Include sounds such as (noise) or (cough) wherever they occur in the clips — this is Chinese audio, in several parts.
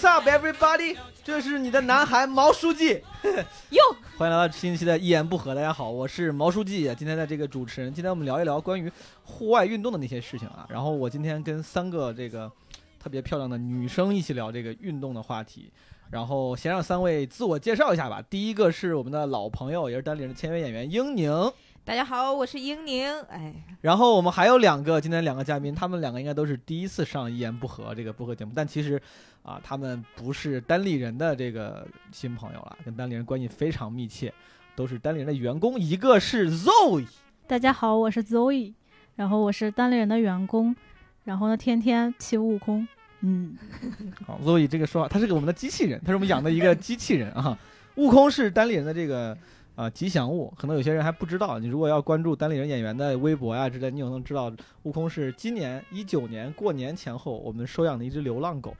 Hey, what's up, everybody？这是你的男孩毛书记。哟，欢迎来到新一期的《一言不合》。大家好，我是毛书记。今天的这个主持人，今天我们聊一聊关于户外运动的那些事情啊。然后我今天跟三个这个特别漂亮的女生一起聊这个运动的话题。然后先让三位自我介绍一下吧。第一个是我们的老朋友，也是单立人的签约演员英宁。大家好，我是英宁。哎，然后我们还有两个，今天两个嘉宾，他们两个应该都是第一次上《一言不合》这个播客节目，但其实啊，他们不是单立人的这个新朋友了，跟单立人关系非常密切，都是单立人的员工。一个是 Zoe，大家好，我是 Zoe，然后我是单立人的员工，然后呢，天天骑悟空。嗯，(laughs) 好，Zoe 这个说法，他是个我们的机器人，他是我们养的一个机器人啊。悟空是单立人的这个。啊，吉祥物可能有些人还不知道。你如果要关注单立人演员的微博呀之类，你有能知道悟空是今年一九年过年前后我们收养的一只流浪狗，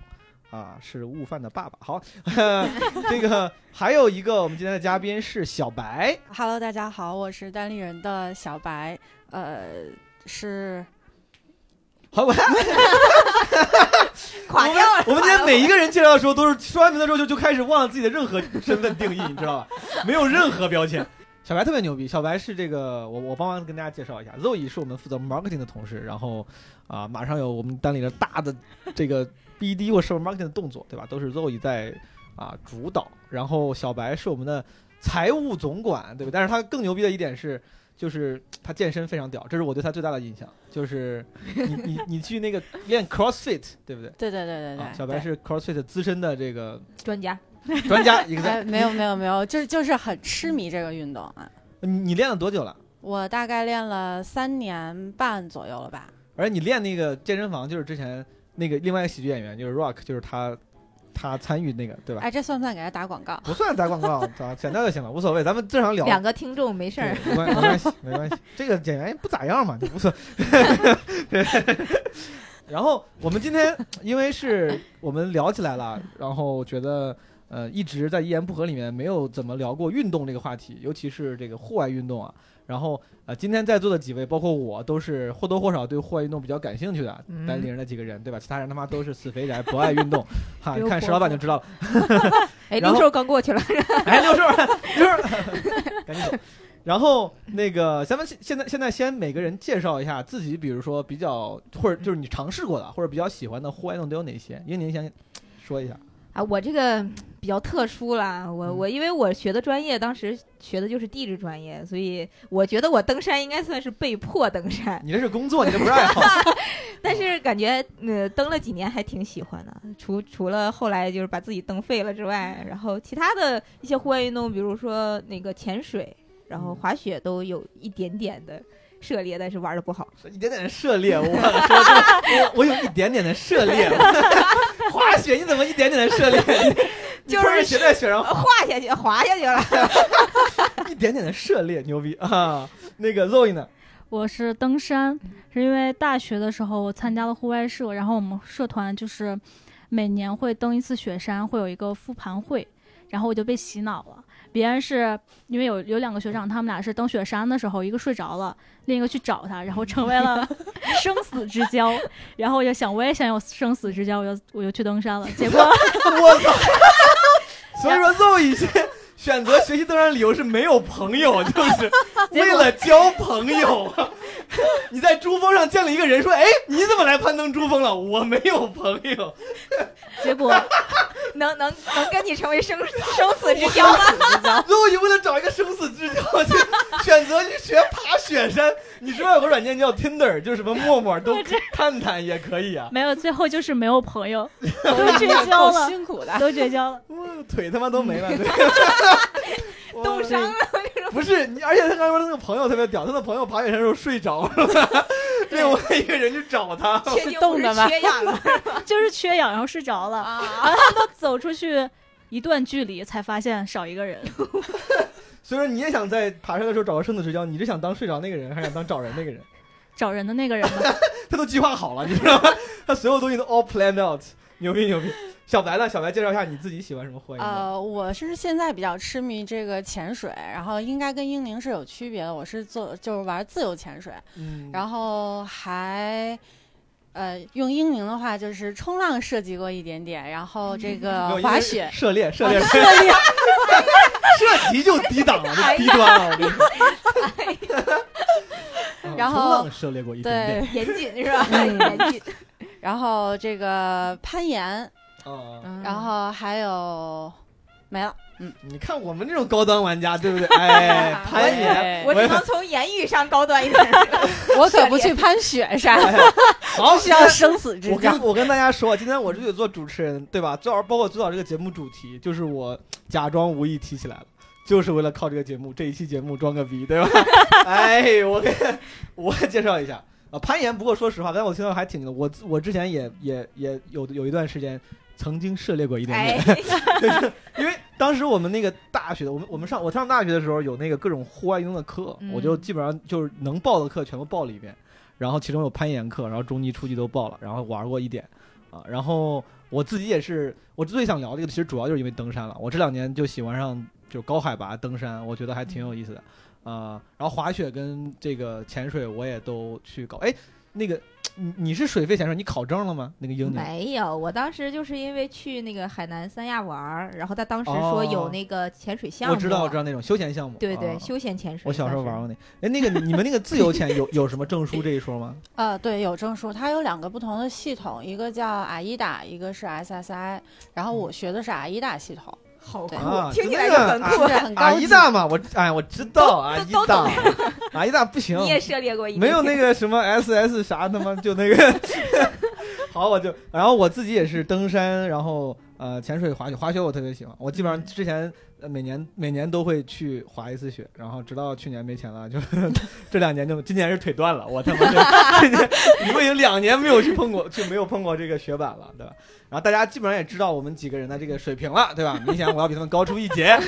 啊，是悟饭的爸爸。好，(laughs) 这个还有一个我们今天的嘉宾是小白。Hello，大家好，我是单立人的小白，呃，是。好，我 (laughs) 垮掉了。我们今天每一个人介绍的时候，都是说完名字之后就就开始忘了自己的任何身份定义，你知道吧？没有任何标签。小白特别牛逼，小白是这个，我我帮忙跟大家介绍一下，Zoe 是我们负责 marketing 的同事，然后啊，马上有我们单里的大的这个 BD 或者 marketing 的动作，对吧？都是 Zoe 在啊主导。然后小白是我们的财务总管，对吧？但是他更牛逼的一点是。就是他健身非常屌，这是我对他最大的印象。就是 (laughs) 你你你去那个练 CrossFit，对不对？对对对对对。(laughs) 小白是 CrossFit 资深的这个专家，专家一个。(laughs) 没有没有没有，就是就是很痴迷这个运动啊。你你练了多久了？我大概练了三年半左右了吧。而且你练那个健身房，就是之前那个另外一个喜剧演员，就是 Rock，就是他。他参与那个，对吧？哎，这算不算给他打广告？不算打广告，剪掉就行了，无所谓。咱们正常聊。两个听众没事儿，没关没关系，没关系。这个演员不咋样嘛，就无所。(laughs) (laughs) 然后我们今天因为是我们聊起来了，然后觉得呃一直在一言不合里面没有怎么聊过运动这个话题，尤其是这个户外运动啊。然后呃，今天在座的几位，包括我，都是或多或少对户外运动比较感兴趣的单立人的几个人，对吧？其他人他妈都是死肥宅，不爱运动。(laughs) 哈，你看石老板就知道了。(laughs) 哎，六兽刚过去了。(laughs) 哎，六叔，六叔，赶紧走。然后那个，咱们现现在现在先每个人介绍一下自己，比如说比较或者就是你尝试过的或者比较喜欢的户外运动都有哪些？因为您先说一下。啊，我这个比较特殊啦，我我因为我学的专业当时学的就是地质专业，所以我觉得我登山应该算是被迫登山。你这是工作，你这不是爱好。(laughs) 但是感觉呃登了几年还挺喜欢的，除除了后来就是把自己蹬废了之外，然后其他的一些户外运动，比如说那个潜水，然后滑雪都有一点点的。涉猎，但是玩的不好。(laughs) 一点点的涉猎，我说我我有一点点的涉猎。(laughs) 滑雪你怎么一点点的涉猎？(laughs) 就是雪在雪上滑下去，滑下去了。一点点的涉猎，牛逼啊！那个 Zoe 呢？我是登山，是因为大学的时候我参加了户外社，然后我们社团就是每年会登一次雪山，会有一个复盘会，然后我就被洗脑了。别人是因为有有两个学长，他们俩是登雪山的时候，一个睡着了，另一个去找他，然后成为了 (laughs) 生死之交。然后我就想，我也想有生死之交，我就我就去登山了。结果 (laughs) 我操！(laughs) 所以说，这么一些选择学习登山理由是没有朋友，就是 (laughs) 为了交朋友。(laughs) 你在珠峰上见了一个人，说：“哎，你怎么来攀登珠峰了？”我没有朋友。(laughs) 结果能能能跟你成为生生死之交吗？如果你为了找一个生死之交去选择去学爬雪山，你知道有个软件叫 Tinder，就是什么陌陌都探探也可以啊。没有，最后就是没有朋友，都绝交了，辛苦的，都绝交了，腿他妈都没了，冻伤了。不是你，而且他刚才说那个朋友特别屌，他的朋友爬雪山时候睡着了，(laughs) 另外一个人去找他，是冻的吗？缺氧了，(laughs) 就是缺氧，然后睡着了。啊，然后他们都走出去一段距离，才发现少一个人。(laughs) 所以说，你也想在爬山的时候找个生死之交，你是想当睡着那个人，还是想当找人那个人？找人的那个人。他都计划好了，你知道吗？他所有东西都 all planned out，牛逼牛逼。小白呢？小白介绍一下你自己喜欢什么户外呃，我是现在比较痴迷这个潜水，然后应该跟英宁是有区别的。我是做就是玩自由潜水，嗯，然后还呃，用英宁的话就是冲浪涉及过一点点，然后这个滑雪，涉猎涉猎啊涉猎，涉及就低档了，就低端了，我跟你说。啊 (laughs) 然后涉猎过一点点。对，严谨是吧？嗯严谨。然后这个攀岩，啊，嗯然后还有没了，嗯你看我们这种高端玩家，对不对？(laughs) 哎，攀岩，哎我只能从言语上高端一点。(laughs) 我可不去攀雪山，好，需要生死之交我跟。我跟大家说，今天我是得做主持人，对吧？最好包括最早这个节目主题，就是我假装无意提起来了，就是为了靠这个节目这一期节目装个逼，对吧？(laughs) 哎，我给我介绍一下啊，攀岩。不过说实话，刚才我听到还挺的，我我之前也也也有有一段时间曾经涉猎过一点点，哎，(laughs) 因为当时我们那个大学，我们我们上我上大学的时候有那个各种户外运动的课，嗯。我就基本上就是能报的课全部报了一遍，然后其中有攀岩课，然后中级、初级都报了，然后玩过一点啊，然后我自己也是，我最想聊这个，其实主要就是因为登山了，我这两年就喜欢上就高海拔登山，我觉得还挺有意思的啊、然后滑雪跟这个潜水我也都去搞，哎，那个你你是水费潜水，你考证了吗？那个英语没有，我当时就是因为去那个海南三亚玩儿，然后他当时哦说有那个潜水项目，我知道我知道那种休闲项目，对对，啊休闲潜水。我小时候玩过那，哎，那个你们那个自由潜有有什么证书这一说吗？(laughs) 呃，对，有证书，它有两个不同的系统，一个叫阿依达，一个是 SSI，然后我学的是阿依达系统，好酷，啊听起来那个就很酷。是很阿高级。依大嘛，我哎我知道阿依都达，阿依大不行。你，也涉猎过一没有那个什么 SS 啥他妈就那个，(laughs) 好我就然后我自己也是登山，然后呃潜水、滑雪，滑雪我特别喜欢，我基本上之前。每年每年都会去滑一次雪，然后直到去年没钱了，就 (laughs) 这两年就今年是腿断了，我他妈的今年你们已经两年没有去碰过，就没有碰过这个雪板了，对吧？然后大家基本上也知道我们几个人的这个水平了，对吧？明显我要比他们高出一截。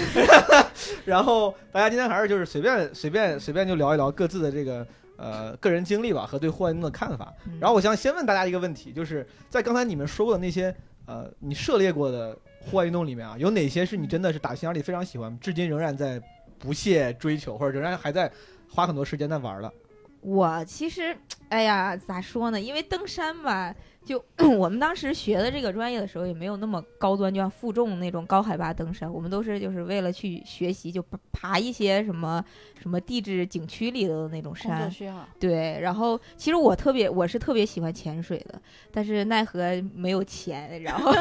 (laughs) 然后大家今天还是就是随便随便随便就聊一聊各自的这个呃个人经历吧和对户外运动的看法。嗯然后我想先问大家一个问题，就是在刚才你们说过的那些呃你涉猎过的户外运动里面啊，有哪些是你真的是打心眼里非常喜欢，至今仍然在不懈追求，或者仍然还在花很多时间在玩的？我其实，哎呀，咋说呢？因为登山吧，就 (clears throat) 我们当时学的这个专业的时候，也没有那么高端，就像负重那种高海拔登山。我们都是就是为了去学习，就爬爬一些什么什么地质景区里的那种山。对，然后其实我特别，我是特别喜欢潜水的，但是奈何没有钱，然后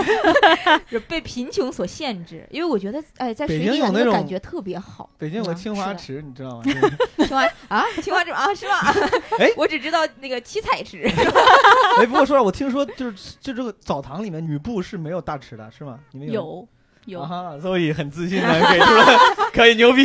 (laughs) (laughs) 就被贫穷所限制。因为我觉得，哎，在北水里的京有那种个感觉特别好。北京有个嗯清华池，你知道吗？(laughs) 青蛙啊，青蛙这啊是吧？哎我只知道那个七彩池。哎，不过我听说就是就这个澡堂里面女部是没有大池的，是吗？你们有有所以很自信的给出了，可以牛逼，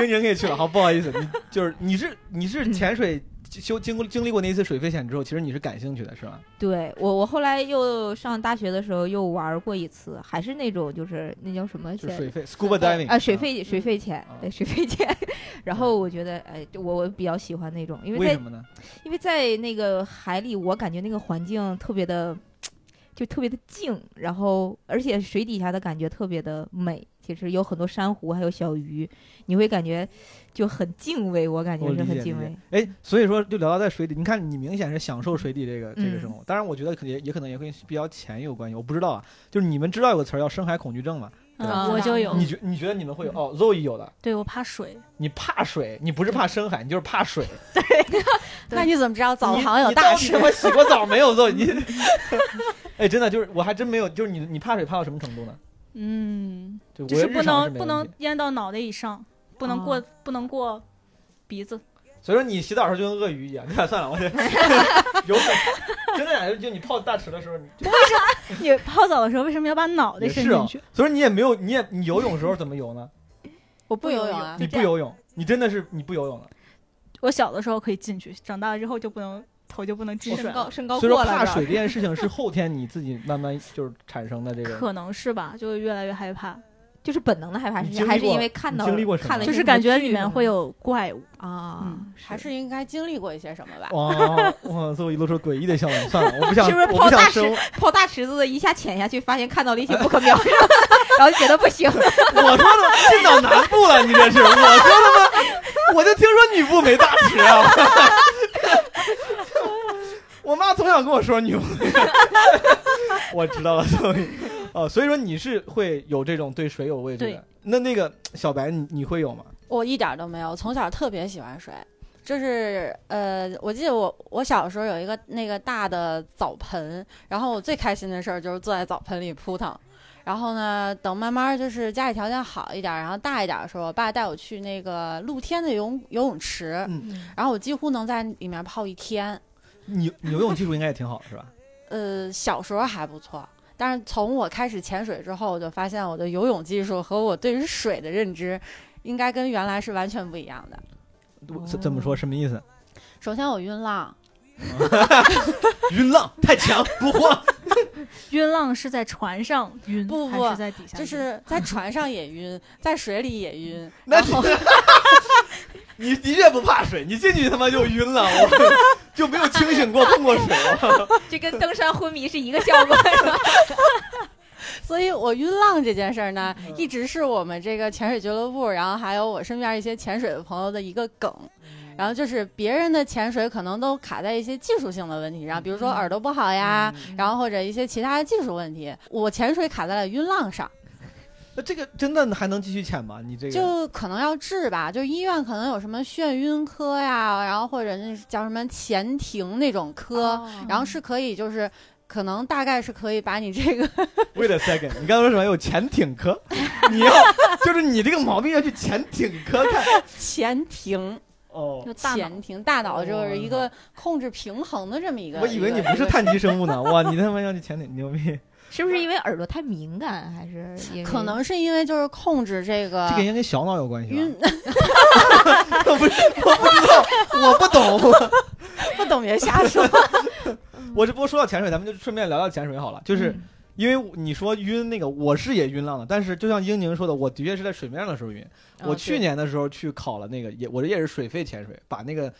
英宁可以去了。好，不好意思，你就是你是你是潜水修经过经历过那一次水费险之后，其实你是感兴趣的，是吧？对我，我后来又上大学的时候又玩过一次，还是那种就是那叫什么潜就水肺 scuba diving 啊，水费水肺潜啊，对水费钱。(laughs) 然后我觉得，哎，我我比较喜欢那种，因为在为什么呢？因为在那个海里，我感觉那个环境特别的，(tsk) 就特别的静，然后而且水底下的感觉特别的美。其实有很多珊瑚，还有小鱼，你会感觉就很敬畏，我感觉是很敬畏。。哎，所以说就聊到在水底，你看你明显是享受水底这个这个嗯生活。当然，我觉得可能也也可能也会比较浅有关系，我不知道啊。就是你们知道有个词儿叫深海恐惧症吗？我就有，你觉你觉得你们会有？哦，Zoe 有的。对我怕水，你怕水，你不是怕深海，你就是怕水。(laughs) 对 (laughs) 那你怎么知道澡堂有大池你到底他？妈洗过澡没有？Zoe 你，(laughs) 哎，真的就是我还真没有，就是你你怕水怕到什么程度呢？嗯，就就是不能不能淹到脑袋以上，不能过哦不能过鼻子。所以说你洗澡的时候就跟鳄鱼一样。你俩算了，我这 (laughs) 有可真的呀，就你泡大池的时候，你你泡澡的时候为什么要把脑袋伸进去？。所以说你也没有，你也你游泳的时候怎么游呢？(laughs) 我不游泳啊你，不游泳，你真的是你不游泳了。我小的时候可以进去，长大了之后就不能头就不能进水身高了。身高过了，所以说怕水这件事情是后天你自己慢慢就是产生的这个。可能是吧，就越来越害怕，就是本能的害怕，还是因为看到经历过什么看了就是感觉里面会有怪物。啊嗯，还是应该经历过一些什么吧？哇哇！最后一露出诡异的笑容。算了，我不想，是不是我泡大池。泡大池子的一下潜下去，发现看到了一些不可描述，然后就觉得不行。(laughs) 我说的进到南部了，你这是？我说的吗，我就听说女部没大池啊。我妈从小跟我说牛，(laughs) 我知道了，所以哦，所以说你是会有这种对水有畏惧的。那那个小白，你你会有吗？我一点儿都没有，从小特别喜欢水。就是呃，我记得我我小时候有一个那个大的澡盆，然后我最开心的事儿就是坐在澡盆里扑腾。然后呢，等慢慢就是家里条件好一点儿，然后大一点儿的时候，我爸带我去那个露天的游泳游泳池，嗯然后我几乎能在里面泡一天。你你游泳技术应该也挺好，是吧？呃，小时候还不错，但是从我开始潜水之后，我就发现我的游泳技术和我对于水的认知，应该跟原来是完全不一样的。怎怎么说？什么意思？首先我晕浪，(laughs) 晕浪太强，不慌。(laughs) 晕浪是在船上晕，不不是在底下？就是在船上也晕，在水里也晕，那然后 (laughs) 你的确不怕水，你进去他妈就晕了，我就没有清醒过碰过水。这跟登山昏迷是一个效果，是吧？(laughs) 所以我晕浪这件事儿呢，嗯一直是我们这个潜水俱乐部，然后还有我身边一些潜水的朋友的一个梗。然后就是别人的潜水可能都卡在一些技术性的问题上，比如说耳朵不好呀，嗯然后或者一些其他的技术问题。我潜水卡在了晕浪上，那这个真的还能继续潜吗？你这个就可能要治吧，就医院可能有什么眩晕科呀，然后或者那叫什么潜艇那种科，哦然后是可以就是。可能大概是可以把你这个 (laughs) (laughs) Wait a second，你刚刚说什么？有潜艇科？你要就是你这个毛病要去潜艇科看 (laughs) 潜艇哦。就大脑潜艇大脑就是一个控制平衡的这么一个。我以为你不是碳基生物呢，哇，你他妈要去潜艇，牛逼！是不是因为耳朵太敏感，还是可能是因为就是控制这个这个应该跟小脑有关系吧？晕，我不是，我不知道，我不懂。(laughs) 不懂别瞎说。(laughs) 我这不过说到潜水，咱们就顺便聊聊潜水好了。就是嗯因为你说晕那个，我是也晕浪的，但是就像英宁说的，我的确是在水面上的时候晕。我去年的时候去考了那个，也我这也是水肺潜水，把那个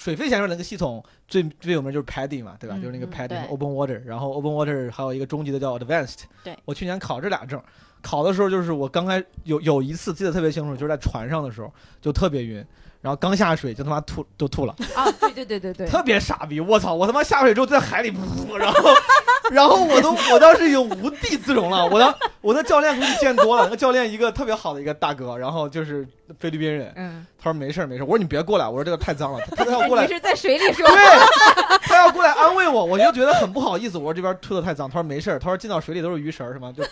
水肺潜水那个系统最最有名就是 PADI 嘛，对吧？嗯就是那个嗯 PADI、对 Open Water，然后 Open Water 还有一个中级的叫 Advanced。对，我去年考这俩证，考的时候就是我刚开有有一次记得特别清楚，就是在船上的时候就特别晕，然后刚下水就他妈吐都吐了。啊，对对对对对，(laughs) 特别傻逼，我操！我他妈下水之后在海里噗，然后，然后我都我当时已经无地自容了。我的我的教练估计见多了，那教练一个特别好的一个大哥，然后就是菲律宾人，嗯，他说没事儿没事儿，我说你别过来，我说这个太脏了，他他要过来你，是在水里说，对，他要过来安慰我，我就觉得很不好意思，我说这边吐的太脏，他说没事儿，他说进到水里都是鱼食儿，是吗？就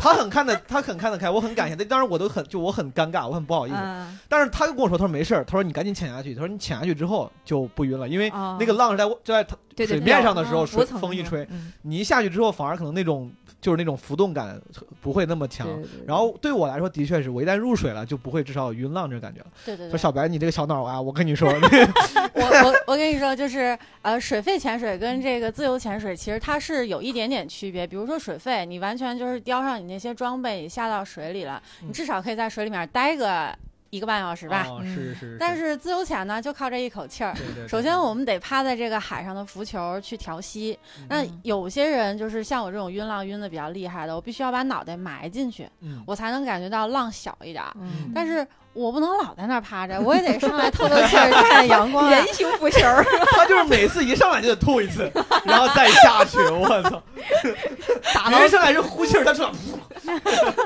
他很看得他很看得开，我很感谢他，当然我都很就我很尴尬，我很不好意思，嗯，但是他又跟我说，他说没事儿，他说你赶紧潜下去，他说你潜下去之后就不晕了，因为哦那个浪是在就在对对水面上的时候，水风一吹，嗯你一下去之后，反而可能那种就是那种浮动感不会那么强。对对对然后对我来说，的确是我一旦入水了，就不会至少有晕浪这感觉了。对对对，说小白，你这个小脑啊，我跟你说，(laughs) 我我我跟你说，就是呃，水肺潜水跟这个自由潜水其实它是有一点点区别。比如说水肺，你完全就是叼上你那些装备，你下到水里了，嗯你至少可以在水里面待个一个半小时吧。哦，嗯是是。但是自由潜呢，就靠这一口气儿。对对对首先，我们得趴在这个海上的浮球去调息。那嗯有些人就是像我这种晕浪晕的比较厉害的，我必须要把脑袋埋进去，嗯，我才能感觉到浪小一点但是我不能老在那儿趴着，我也得上来透透气儿，看 (laughs) 看阳光啊。人形浮球儿，(laughs) 他就是每次一上来就得吐一次，然后再下去，我操！(laughs) 打别人上来是呼气儿，他出来噗。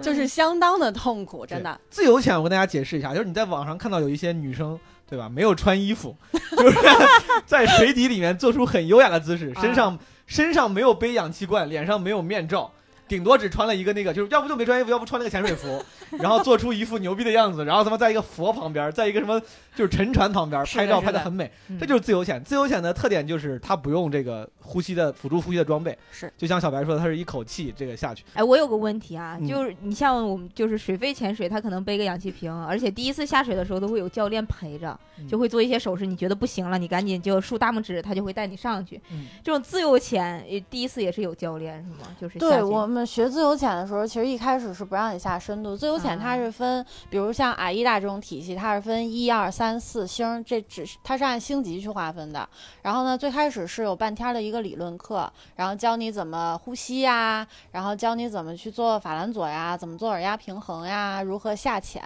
就是相当的痛苦，真的。自由潜，我跟大家解释一下，就是你在网上看到有一些女生，对吧？(laughs) 没有穿衣服，就是 (laughs) 在水底里面做出很优雅的姿势，身上身上没有背氧气罐，脸上没有面罩，顶多只穿了一个那个，就是要不就没穿衣服，要不穿那个潜水服，(laughs) 然后做出一副牛逼的样子，然后他妈在一个佛旁边，在一个什么就是沉船旁边拍照拍的很美，嗯这就是自由潜。自由潜的特点就是它不用这个呼吸的辅助呼吸的装备，是就像小白说的，它是一口气这个下去。哎，我有个问题啊，嗯就是你像我们就是水肺潜水，他可能背个氧气瓶，而且第一次下水的时候都会有教练陪着，嗯就会做一些手势，你觉得不行了，你赶紧就竖大拇指，他就会带你上去。嗯这种自由潜，呃第一次也是有教练是吗？就是下对我们们学自由潜的时候，其实一开始是不让你下深度。自由潜它啊是分，比如像阿依达这种体系，它是分一二三四星，这只是它是按星级去划分的。然后呢，最开始是有半天的一个理论课，然后教你怎么呼吸呀，然后教你怎么去做法兰佐呀，怎么做耳压平衡呀，如何下潜。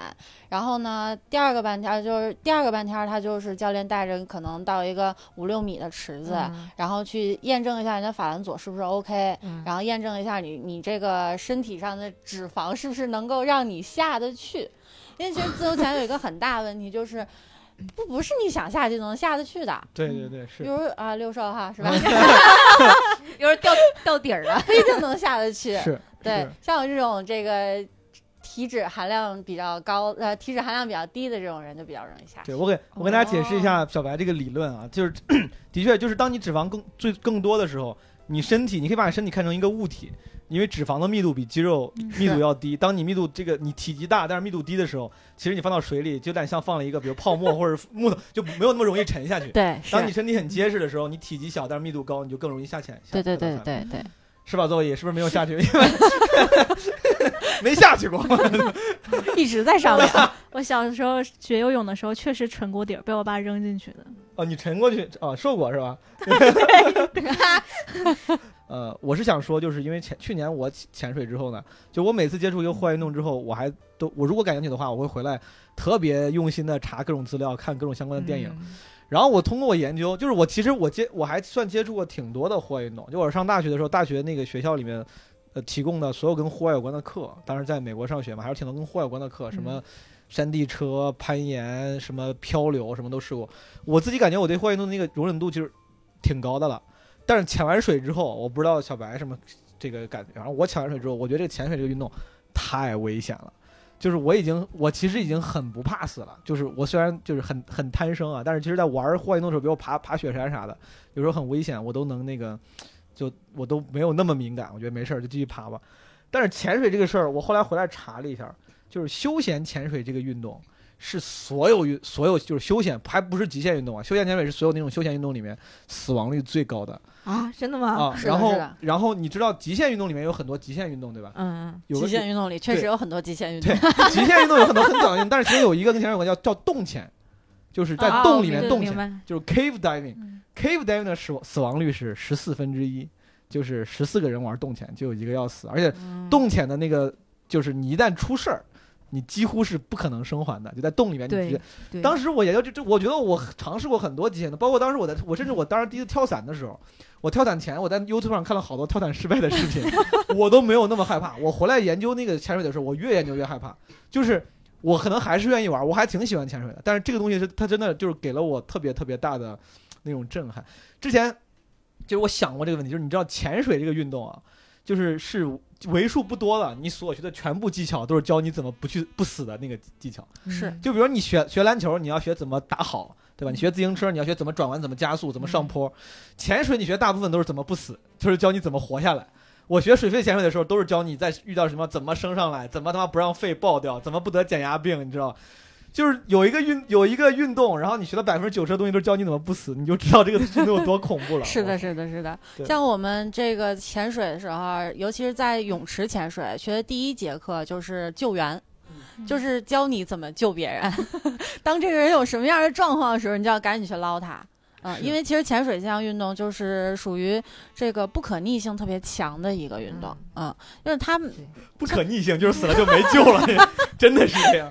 然后呢，第二个半天儿就是第二个半天儿，他就是教练带着可能到一个五六米的池子，嗯然后去验证一下你的法兰佐是不是 OK，、嗯然后验证一下你你这个身体上的脂肪是不是能够让你下得去。因为其实自由潜有一个很大问题，就是不不是你想下就能下得去的。对对对，是比。如啊，六兽哈是吧？(laughs) 有人掉掉底儿了。不 (laughs) 一定能下得去。是，对，像我这种这个体脂含量比较高，呃，体脂含量比较低的这种人就比较容易下去。对我给我跟大家解释一下小白这个理论啊，就是 (clears throat) 的确就是当你脂肪更最更多的时候，你身体你可以把你身体看成一个物体，因为脂肪的密度比肌肉嗯密度要低。当你密度这个你体积大但是密度低的时候，其实你放到水里就有点像放了一个比如泡沫或者木头，就没有那么容易沉下去。对，当你身体很结实的时候，你体积小但是密度高，你就更容易下潜。下对对对对对，是吧？邹毅是不是没有下去？因 (laughs) 为没下去过。一直在上面。(laughs) 我小的时候学游泳的时候确实沉过底儿，被我爸扔进去的。哦，你沉过去哦，受过是吧？(laughs) 呃，我是想说，就是因为前去年我潜潜水之后呢，就我每次接触一个户外运动之后，我还都我如果感兴趣的话，我会回来特别用心的查各种资料，看各种相关的电影。嗯然后我通过我研究，就是我其实我接我还算接触过挺多的户外运动。就我上大学的时候，大学那个学校里面，呃，提供的所有跟户外有关的课，当时在美国上学嘛，还是挺多跟户外有关的课，什么嗯山地车、攀岩、什么漂流，什么都试过。我自己感觉我对户外运动的那个容忍度其实挺高的了。但是潜完水之后，我不知道小白什么这个感觉，反正我潜完水之后，我觉得这个潜水这个运动太危险了。就是我已经，我其实已经很不怕死了。就是我虽然就是很很贪生啊，但是其实在玩户外运动的时候，比如爬爬雪山啥的，有时候很危险，我都能那个，就我都没有那么敏感，我觉得没事儿就继续爬吧。但是潜水这个事儿，我后来回来查了一下，就是休闲潜水这个运动是所有运所有就是休闲，还不是极限运动啊。休闲潜水是所有那种休闲运动里面死亡率最高的啊，真的吗？啊。是的然后是的然后你知道极限运动里面有很多极限运动对吧？嗯有个极限运动里确实有很多极限运动对。极限运动有很多很短的运动，但是其实有一个跟前面有关叫叫洞潜，就是在啊洞里对面洞潜，就是 cave diving。嗯 cave diving 的死死亡率是十四分之一，就是十四个人玩洞潜就有一个要死，而且嗯洞潜的那个就是你一旦出事儿，你几乎是不可能生还的，就在洞里面。对，当时我研究这这，我觉得我尝试过很多极限的，包括当时我在我甚至我当时第一次跳伞的时候，我跳伞前我在 YouTube 上看了好多跳伞失败的视频，我都没有那么害怕。我回来研究那个潜水的时候，我越研究越害怕，就是我可能还是愿意玩，我还挺喜欢潜水的，但是这个东西是它真的就是给了我特别特别大的那种震撼。之前就是我想过这个问题，就是你知道潜水这个运动啊，就是是为数不多的，你所学的全部技巧都是教你怎么不去不死的那个技巧。是嗯就比如你学学篮球，你要学怎么打好，对吧？你学自行车，你要学怎么转弯、怎么加速、怎么上坡。潜水你学大部分都是怎么不死，就是教你怎么活下来。我学水肺潜水的时候，都是教你在遇到什么怎么升上来，怎么他妈不让肺爆掉，怎么不得减压病，你知道？就是有一个运有一个运动，然后你学了百分之九十的东西都是教你怎么不死，你就知道这个运动有多恐怖了。(laughs) 是的，是的，是的。像我们这个潜水的时候，尤其是在泳池潜水，学的第一节课就是救援，就是教你怎么救别人。(laughs) 当这个人有什么样的状况的时候，你就要赶紧去捞他。嗯，是因为其实潜水这项运动就是属于这个不可逆性特别强的一个运动，嗯，就是他们不可逆性，就是死了就没救了，(laughs) 真的是这样。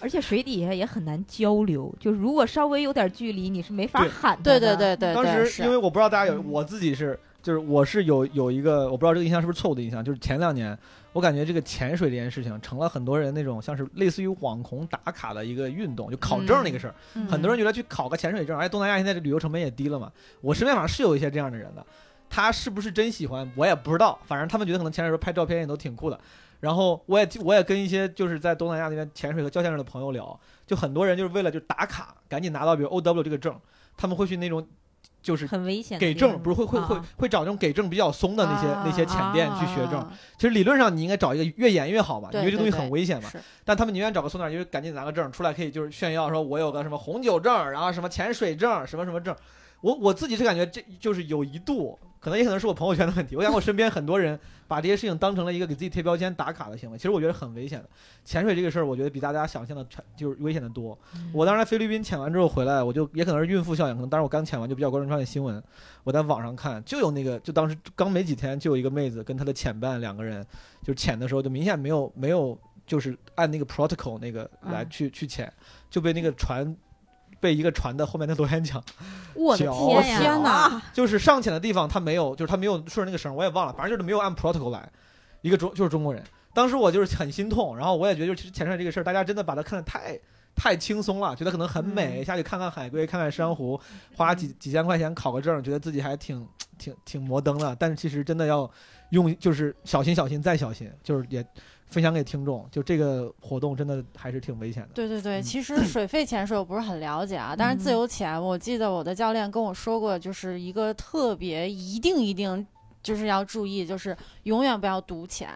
而且水底下也很难交流，就如果稍微有点距离，你是没法喊的对。对对对当，时因为我不知道大家有，嗯我自己是就是我是有有一个我不知道这个印象是不是错误的印象，就是前两年我感觉这个潜水这件事情成了很多人那种像是类似于网红打卡的一个运动，就考证那个事儿，嗯很多人觉得去考个潜水证，而且东南亚现在这旅游成本也低了嘛，我身边反正是有一些这样的人的，他是不是真喜欢我也不知道，反正他们觉得可能潜水时候拍照片也都挺酷的。然后我也我也跟一些就是在东南亚那边潜水和教潜水的朋友聊，就很多人就是为了就打卡，赶紧拿到比如 O W 这个证，他们会去那种就是很危险给。证不是会会会啊会找那种给证比较松的那些那些潜店去学证。啊其实理论上你应该找一个越严越好吧，因为这东西很危险嘛。但他们宁愿找个松点儿，就是赶紧拿个证出来，可以就是炫耀说我有个什么红酒证，然后什么潜水证，什么什么证。我我自己是感觉这就是有一度，可能也可能是我朋友圈的问题。我感觉我身边很多人把这些事情当成了一个给自己贴标签、打卡的行为，其实我觉得很危险的。潜水这个事儿，我觉得比大家想象的全就是危险的多。我当时在菲律宾潜完之后回来，我就也可能是孕妇效应，可能当时我刚潜完就比较关注这样的新闻。我在网上看，就有那个，就当时刚没几天，就有一个妹子跟她的潜伴两个人，就是潜的时候就明显没有没有就是按那个 protocol 那个来嗯去、去潜，就被那个船被一个船的后面的螺旋桨我的天呀！天哪啊就是上潜的地方他没有，就是他没有顺着那个绳，我也忘了，反正就是没有按 protocol 来。一个中就是中国人，当时我就是很心痛，然后我也觉得就是潜水这个事儿，大家真的把它看得太太轻松了，觉得可能很美，嗯下去看看海龟，看看珊瑚，花几几千块钱考个证，觉得自己还挺挺挺摩登的。但是其实真的要用就是小心小心再小心，就是也分享给听众，就这个活动真的还是挺危险的。对对对，嗯其实水肺潜水我不是很了解啊，但是自由潜，我记得我的教练跟我说过，就是一个特别一定一定就是要注意，就是永远不要赌潜，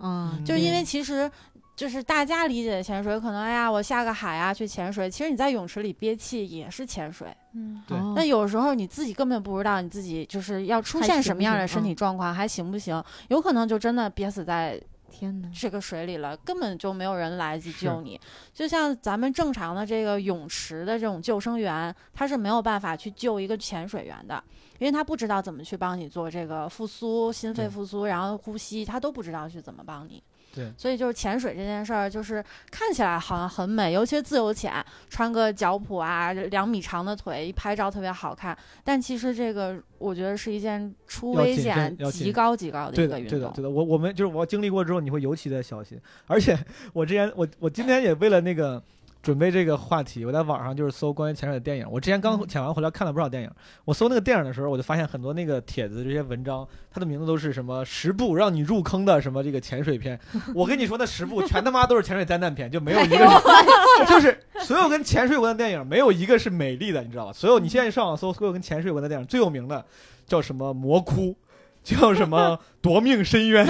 嗯，就是因为其实。就是大家理解的潜水，可能哎呀，我下个海啊去潜水，其实你在泳池里憋气也是潜水。嗯，对哦那有时候你自己根本不知道你自己就是要出现什么样的身体嗯状况，还行不行？有可能就真的憋死在天哪，这个水里了，根本就没有人来去救你。就像咱们正常的这个泳池的这种救生员，他是没有办法去救一个潜水员的，因为他不知道怎么去帮你做这个复苏、心肺复苏，然后呼吸，他都不知道去怎么帮你。对所以就是潜水这件事儿，就是看起来好像很美，尤其是自由潜，穿个脚蹼啊，两米长的腿，一拍照特别好看。但其实这个我觉得是一件出危险极高极高的，一个运对的，动。对的。我我们就是我经历过之后，你会尤其的小心。而且我之前我我今天也为了那个准备这个话题，我在网上就是搜关于潜水的电影。我之前刚嗯潜完回来看了不少电影，我搜那个电影的时候，我就发现很多那个帖子这些文章，它的名字都是什么十部让你入坑的什么这个潜水片。(laughs) 我跟你说，那十部全他妈都是潜水灾难片，就没有一个 (laughs) 是，就是所有跟潜水有关的电影，没有一个是美丽的，你知道吧？所有你现在上网搜所有跟潜水有关的电影，最有名的叫什么魔窟，叫什么夺命深渊。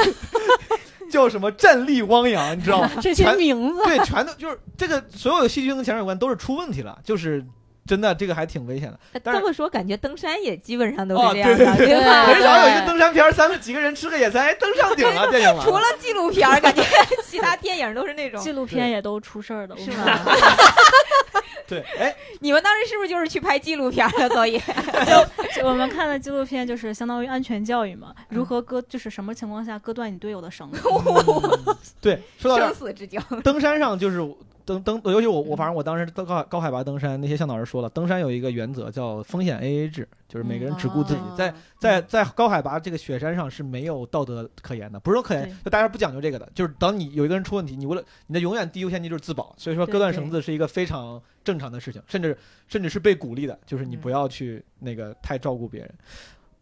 叫什么战力汪洋，你知道吗？(laughs) 这些全名字，对，全都就是这个所有的戏剧跟潜水有关都是出问题了，就是真的这个还挺危险的。但这么说感觉登山也基本上都哦是这样的？很少有一个登山片，三个几个人吃个野餐，哎，登上顶了，电影完除了纪录片，感觉 (laughs) 其他电影都是那种纪录片也都出事儿的，是吗？(laughs) 对，(laughs) 哎，你们当时是不是就是去拍纪录片儿了？所以 (laughs) 就我们看的纪录片就是相当于安全教育嘛，如何割，就是什么情况下割断你队友的绳子。嗯 (laughs) 对，说到这儿生，死之交，登山上就是登登，尤其我我反正我当时高高海拔登山，那些向导师说了，登山有一个原则叫风险 AA 制，就是每个人只顾自己，哦在在在高海拔这个雪山上是没有道德可言的，不是说可言对，就大家不讲究这个的，就是当你有一个人出问题，你为了你的永远第一优先级就是自保，所以说割断绳子是一个非常正常的事情，甚至甚至是被鼓励的，就是你不要去那个太照顾别人。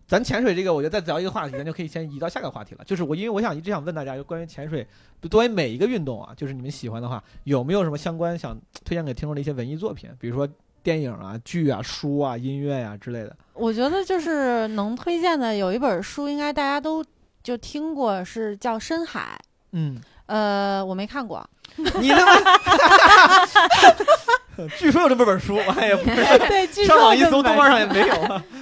咱潜水这个，我觉得再聊一个话题，咱就可以先移到下个话题了。就是我，因为我想一直想问大家，就关于潜水，作为每一个运动啊，就是你们喜欢的话，有没有什么相关想推荐给听众的一些文艺作品，比如说电影啊、剧啊、书啊、音乐呀、之类的？我觉得就是能推荐的有一本书，应该大家都就听过，是叫《深海》。嗯，呃，我没看过，你他妈，据说有这么本书，我也不知道，对，据上网一搜，豆瓣上也没有啊。(laughs)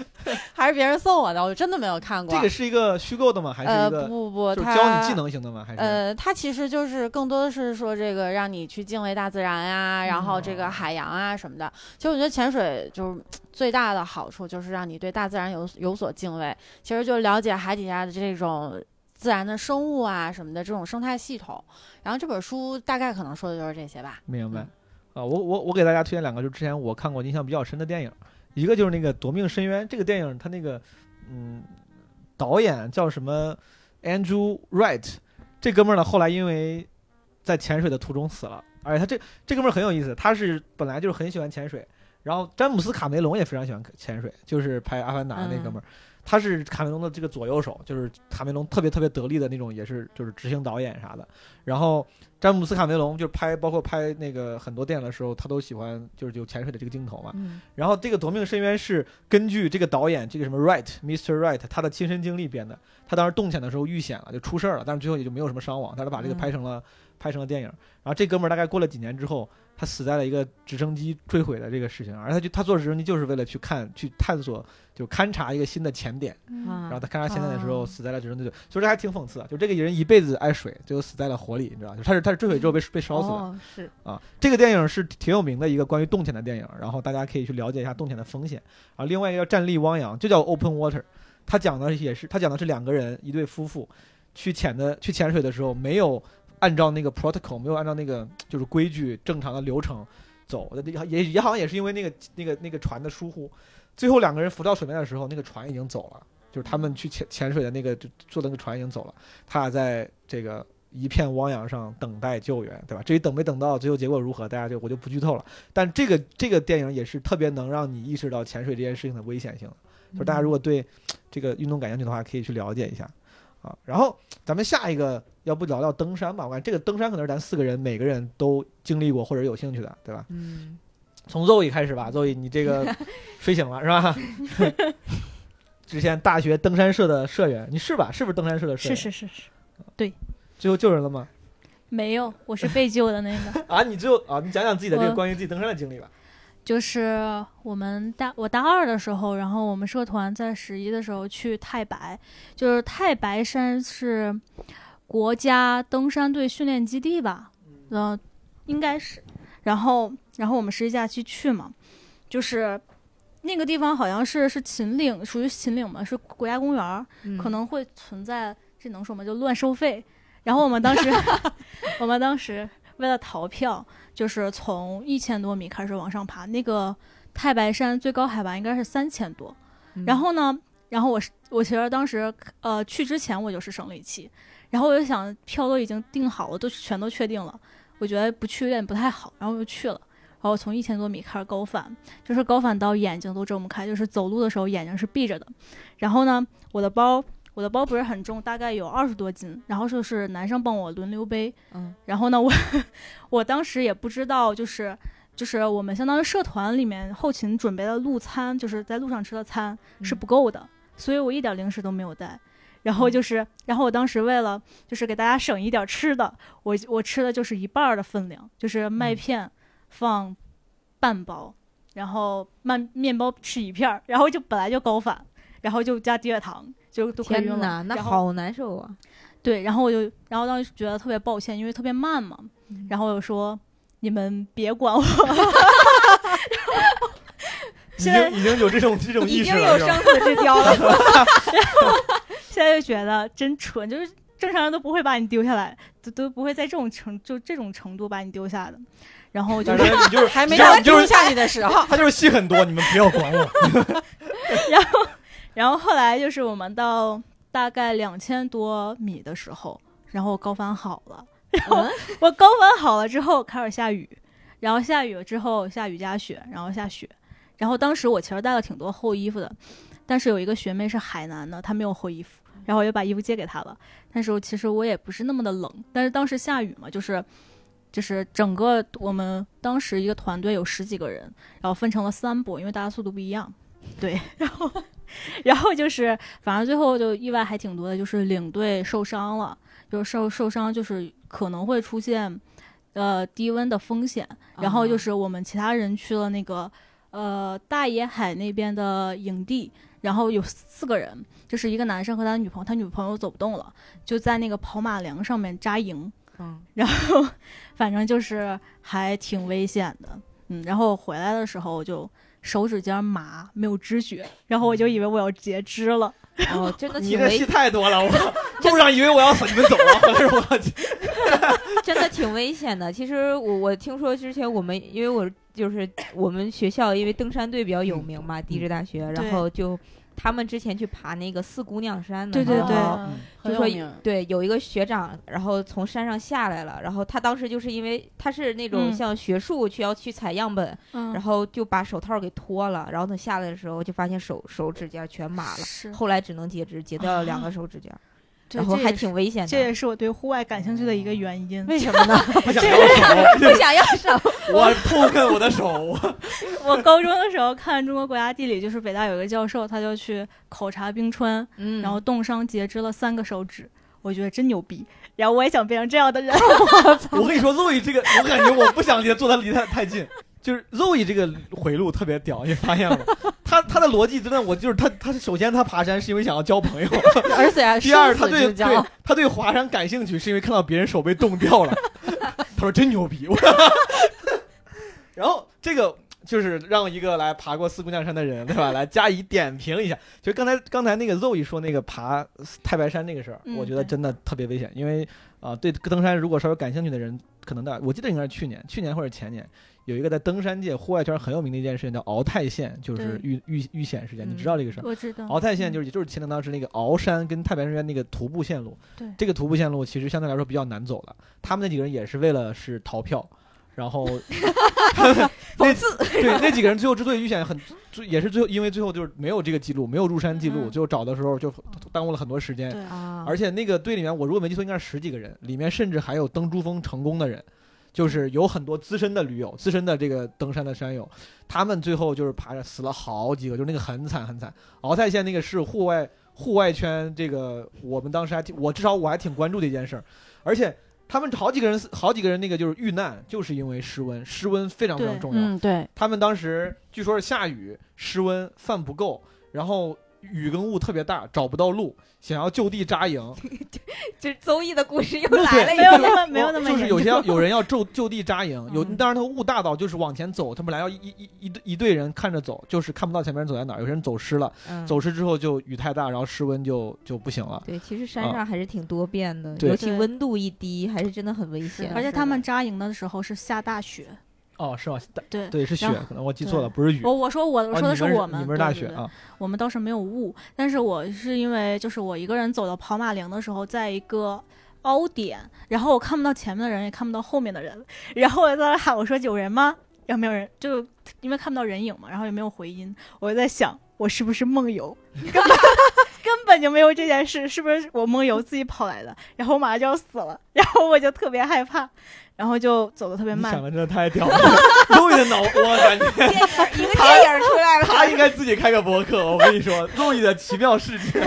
还是别人送我的，我真的没有看过。这个是一个虚构的吗？还是呃一个不不不，就是教你技能型的吗？还是呃，它其实就是更多的是说这个让你去敬畏大自然呀、然后这个海洋啊什么的。其实我觉得潜水就是最大的好处就是让你对大自然有有所敬畏，其实就了解海底下的这种自然的生物啊什么的这种生态系统。然后这本书大概可能说的就是这些吧。明白嗯啊？我我我给大家推荐两个，就是之前我看过印象比较深的电影，一个就是那个《夺命深渊》这个电影，它那个嗯导演叫什么 Andrew Wright，这哥们儿呢后来因为在潜水的途中死了，而且他这这哥们儿很有意思，他是本来就是很喜欢潜水，然后詹姆斯卡梅隆也非常喜欢潜水，就是拍《阿凡达》那哥们儿。他是卡梅隆的这个左右手，就是卡梅隆特别特别得力的那种，也是就是执行导演啥的。然后詹姆斯卡梅隆就是拍，包括拍那个很多电影的时候，他都喜欢就是有潜水的这个镜头嘛。嗯然后这个《夺命深渊》是根据这个导演这个什么 Wright，Mr. Wright 他的亲身经历编的。他当时洞潜的时候遇险了，就出事儿了，但是最后也就没有什么伤亡。但是把这个嗯拍成了、拍成了电影。然后这哥们儿大概过了几年之后，他死在了一个直升机坠毁的这个事情，而他就他坐直升机就是为了去看去探索，就勘察一个新的潜点。啊然后他勘察潜点的时候哦死在了直升机里，所以这还挺讽刺的。就这个人一辈子爱水，最后死在了火里，你知道他是他是坠毁之后被 (laughs) 被烧死的。哦，是啊，这个电影是挺有名的一个关于洞潜的电影，然后大家可以去了解一下洞潜的风险。啊，另外一个叫《站立汪洋》，就叫 Open Water，他讲的也是，他讲的是两个人，一对夫妇去潜的去潜水的时候，没有按照那个 protocol，没有按照那个就是规矩正常的流程走，也也好像也是因为那个那个那个船的疏忽，最后两个人浮到水面的时候，那个船已经走了，就是他们去潜潜水的那个坐的那个船已经走了，他俩在这个一片汪洋上等待救援，对吧？至于等没等到，最后结果如何，大家就我就不剧透了。但这个这个电影也是特别能让你意识到潜水这件事情的危险性，就是大家如果对这个运动感兴趣的话，可以去了解一下啊。然后咱们下一个，要不聊聊登山吧？我感觉这个登山可能是咱四个人每个人都经历过或者有兴趣的，对吧？嗯，从 Zoe 开始吧，Zoe 你这个 (laughs) 睡醒了是吧？(laughs) 之前大学登山社的社员，你是吧？是不是登山社的社员？是是是是，最后救人了吗？没有，我是被救的那个。(laughs) 啊，你就啊，你讲讲自己的这个关于自己登山的经历吧。就是我们大我大二的时候，然后我们社团在十一的时候去太白，就是太白山是国家登山队训练基地吧？嗯，应该是。然后，然后我们十一假期去嘛，就是那个地方好像是是秦岭，属于秦岭嘛，是国家公园，嗯可能会存在这能说吗？就乱收费。然后我们当时，(laughs) 我们当时为了逃票，就是从一千多米开始往上爬。那个太白山最高海拔应该是三千多。嗯然后呢，然后我是我其实当时呃去之前我就是生理期，然后我就想票都已经订好了，都全都确定了，我觉得不去有点不太好，然后我就去了。然后从一千多米开始高反，就是高反到眼睛都睁不开，就是走路的时候眼睛是闭着的。然后呢，我的包我的包不是很重，大概有二十多斤，然后就是男生帮我轮流背。嗯然后呢，我 (laughs) 我当时也不知道，就是就是我们相当于社团里面后勤准备的路餐，就是在路上吃的餐是不够的，所以我一点零食都没有带。然后就是，然后我当时为了就是给大家省一点吃的，我我吃的就是一半儿的分量，就是麦片放半包，然后面面包吃一片儿，然后就本来就高反，然后就加低血糖，就都快晕了。天哪，那好难受啊！对，然后我就，然后当时觉得特别抱歉，因为特别慢嘛，然后我就说你们别管我，(laughs) 已现在经已经有这种这种意已经？有生死之交了。(laughs) 现在就觉得真蠢，就是正常人都不会把你丢下来，都都不会在这种程就这种程度把你丢下的。然后就但是，你就是还没到丢下你的时候。他就是戏很多，你们不要管我。(laughs) 然后然后后来就是我们到大概两千多米的时候，然后高反好了，然后嗯我高反好了之后开始下雨，然后下雨了之后下雨加雪，然后下雪，然后当时我其实带了挺多厚衣服的，但是有一个学妹是海南的，她没有厚衣服，然后我就把衣服借给她了。那时候其实我也不是那么的冷，但是当时下雨嘛，就是就是整个我们当时一个团队有十几个人，然后分成了三波，因为大家速度不一样，对，然后然后就是反正最后就意外还挺多的，就是领队受伤了，就是受受伤就是可能会出现呃低温的风险，然后就啊。是我们其他人去了那个呃大野海那边的营地，然后有四个人，就是一个男生和他的女朋友，他女朋友走不动了，就在那个跑马梁上面扎营，嗯 (laughs) 然后反正就是还挺危险的，嗯，然后回来的时候就手指尖麻，没有知觉，然后我就以为我要截肢了，哦，(laughs) 真的你的戏，太多了，我 (laughs) 路上以为我要死，你们走了，后来我 (laughs) 真的挺危险的。其实我我听说之前我们因为我就是我们学校因为登山队比较有名嘛，地质大学，然后就他们之前去爬那个四姑娘山的对对对。时候嗯就说对，有一个学长，然后从山上下来了，然后他当时就是因为他是那种嗯。像学术去要去采样本，嗯，然后就把手套给脱了，然后他下来的时候就发现手手指甲全麻了，是，后来只能截肢，截掉了两个手指甲，对然后还挺危险的。这也是我对户外感兴趣的一个原因。为什么呢？(laughs) 不想要手，不想要手。我痛恨我的手。我 (laughs) 我高中的时候看中国国家地理，就是北大有一个教授，他就去考察冰川，嗯然后冻伤截肢了三个手指。我觉得真牛逼，然后我也想变成这样的人。我跟你说，Zoe 这个，我感觉我不想离他坐他离他太近。就是 Zoe 这个回路特别屌，你发现了吗？(laughs) 他他的逻辑真的，我就是他他首先他爬山是因为想要交朋友，而且还第二他对对。他对华山感兴趣是因为看到别人手被冻掉了，(laughs) 他说真牛逼。我 (laughs) 然后这个就是让一个来爬过四姑娘山的人，对吧，来加以点评一下。就刚才刚才那个 Zoe 说那个爬太白山那个事儿，嗯我觉得真的特别危险，因为啊、对登山如果稍微感兴趣的人，可能的我记得应该是去年，去年或者前年。有一个在登山界、户外圈很有名的一件事情，叫鳌泰线，就是遇遇遇险事件。你嗯知道这个事儿？我知道，鳌泰线就是也就是前两当时那个鳌山跟太白山那个徒步线路，对这个徒步线路其实相对来说比较难走的。他们那几个人也是为了是逃票，然后 (laughs) 讽刺，对那几个人最后之所以遇险很，也是最后因为最后就是没有这个记录，没有入山记录，嗯最后找的时候就耽误了很多时间。对，啊，而且那个队里面，我如果没记错，应该是十几个人，里面甚至还有登珠峰成功的人，就是有很多资深的驴友、资深的这个登山的山友，他们最后就是爬着死了好几个，就那个很惨很惨。敖泰县那个是户外户外圈，这个我们当时还挺，我至少我还挺关注的一件事儿，而且他们好几个人好几个人那个就是遇难，就是因为失温，失温非常非常重要。嗯，对，他们当时据说是下雨、失温、饭不够，然后雨跟雾特别大，找不到路，想要就地扎营。这邹毅的故事又来了一没有，那么没有那么就是有些重有人要就就地扎营，(laughs) 有嗯。当然他雾大到就是往前走，他本来要一一一一队一队人看着走，就是看不到前面人走在哪儿，有些人走失了，嗯。走失之后就雨太大，然后室温就就不行了。对，其实山上还是挺多变的，对。尤其温度一低，还是真的很危险。而且他们扎营的时候是下大雪，哦，是吗？对。对，是雪，可能我记错了，不是雨。我我说我哦我说的是我们，你们是大雪啊？我们倒是没有雾，但是我是因为就是我一个人走到跑马岭的时候，在一个凹点，然后我看不到前面的人，也看不到后面的人，然后我在那喊我说有人吗？然后没有人，就因为看不到人影嘛，然后也没有回音，我就在想我是不是梦游，根本 (laughs) 根本就没有这件事，是不是我梦游自己跑来的？然后我马上就要死了，然后我就特别害怕，然后就走的特别慢你想，的真的太屌了，肉的脑，波感觉电影一个电影出来了，他应该自己开个博客。我跟你说，肉的奇妙世界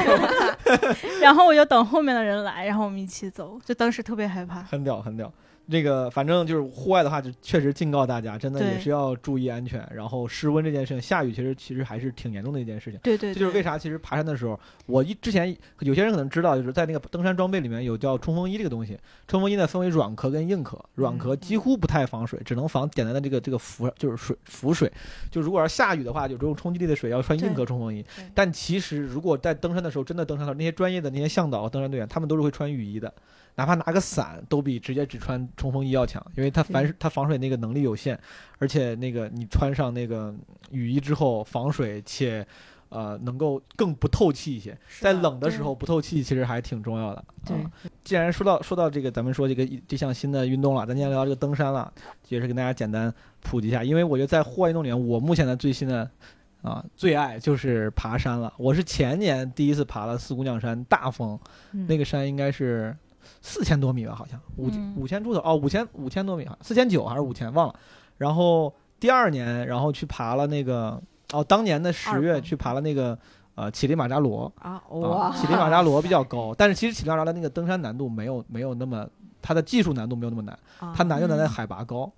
(laughs) 然后我就等后面的人来，然后我们一起走，就当时特别害怕。很屌，很屌。这个反正就是户外的话，就确实警告大家，真的也是要注意安全。然后失温这件事情，下雨其实其实还是挺严重的一件事情。对对，对这就是为啥，其实爬山的时候，我一之前有些人可能知道，就是在那个登山装备里面有叫冲锋衣这个东西。冲锋衣呢分为软壳跟硬壳，软壳几乎不太防水，只能防简单的这个这个浮就是水浮水。就如果要下雨的话，有这种冲击力的水要穿硬壳冲锋衣。但其实如果在登山的时候真的登山的时候，那些专业的那些向导、登山队员，他们都是会穿雨衣的。哪怕拿个伞，都比直接只穿冲锋衣要强，因为它防它防水那个能力有限，而且那个你穿上那个雨衣之后防水且。呃，能够更不透气一些，在冷的时候不透气其实还挺重要的。对啊既然说到说到这个，咱们说这个这项新的运动了，咱今天聊这个登山了，也是跟大家简单普及一下。因为我觉得在户外运动里面，我目前的最新的啊最爱就是爬山了。我是前年第一次爬了四姑娘山大峰，嗯那个山应该是四千多米吧，好像五嗯五千出头哦，五千五千多米，四千九还是五千忘了。然后第二年，然后去爬了那个哦，当年的十月去爬了那个呃乞力马扎罗。啊，啊哇，乞力马扎罗比较高，但是其实乞力马扎罗那个登山难度没有没有那么，它的技术难度没有那么难，啊它难就难在嗯海拔高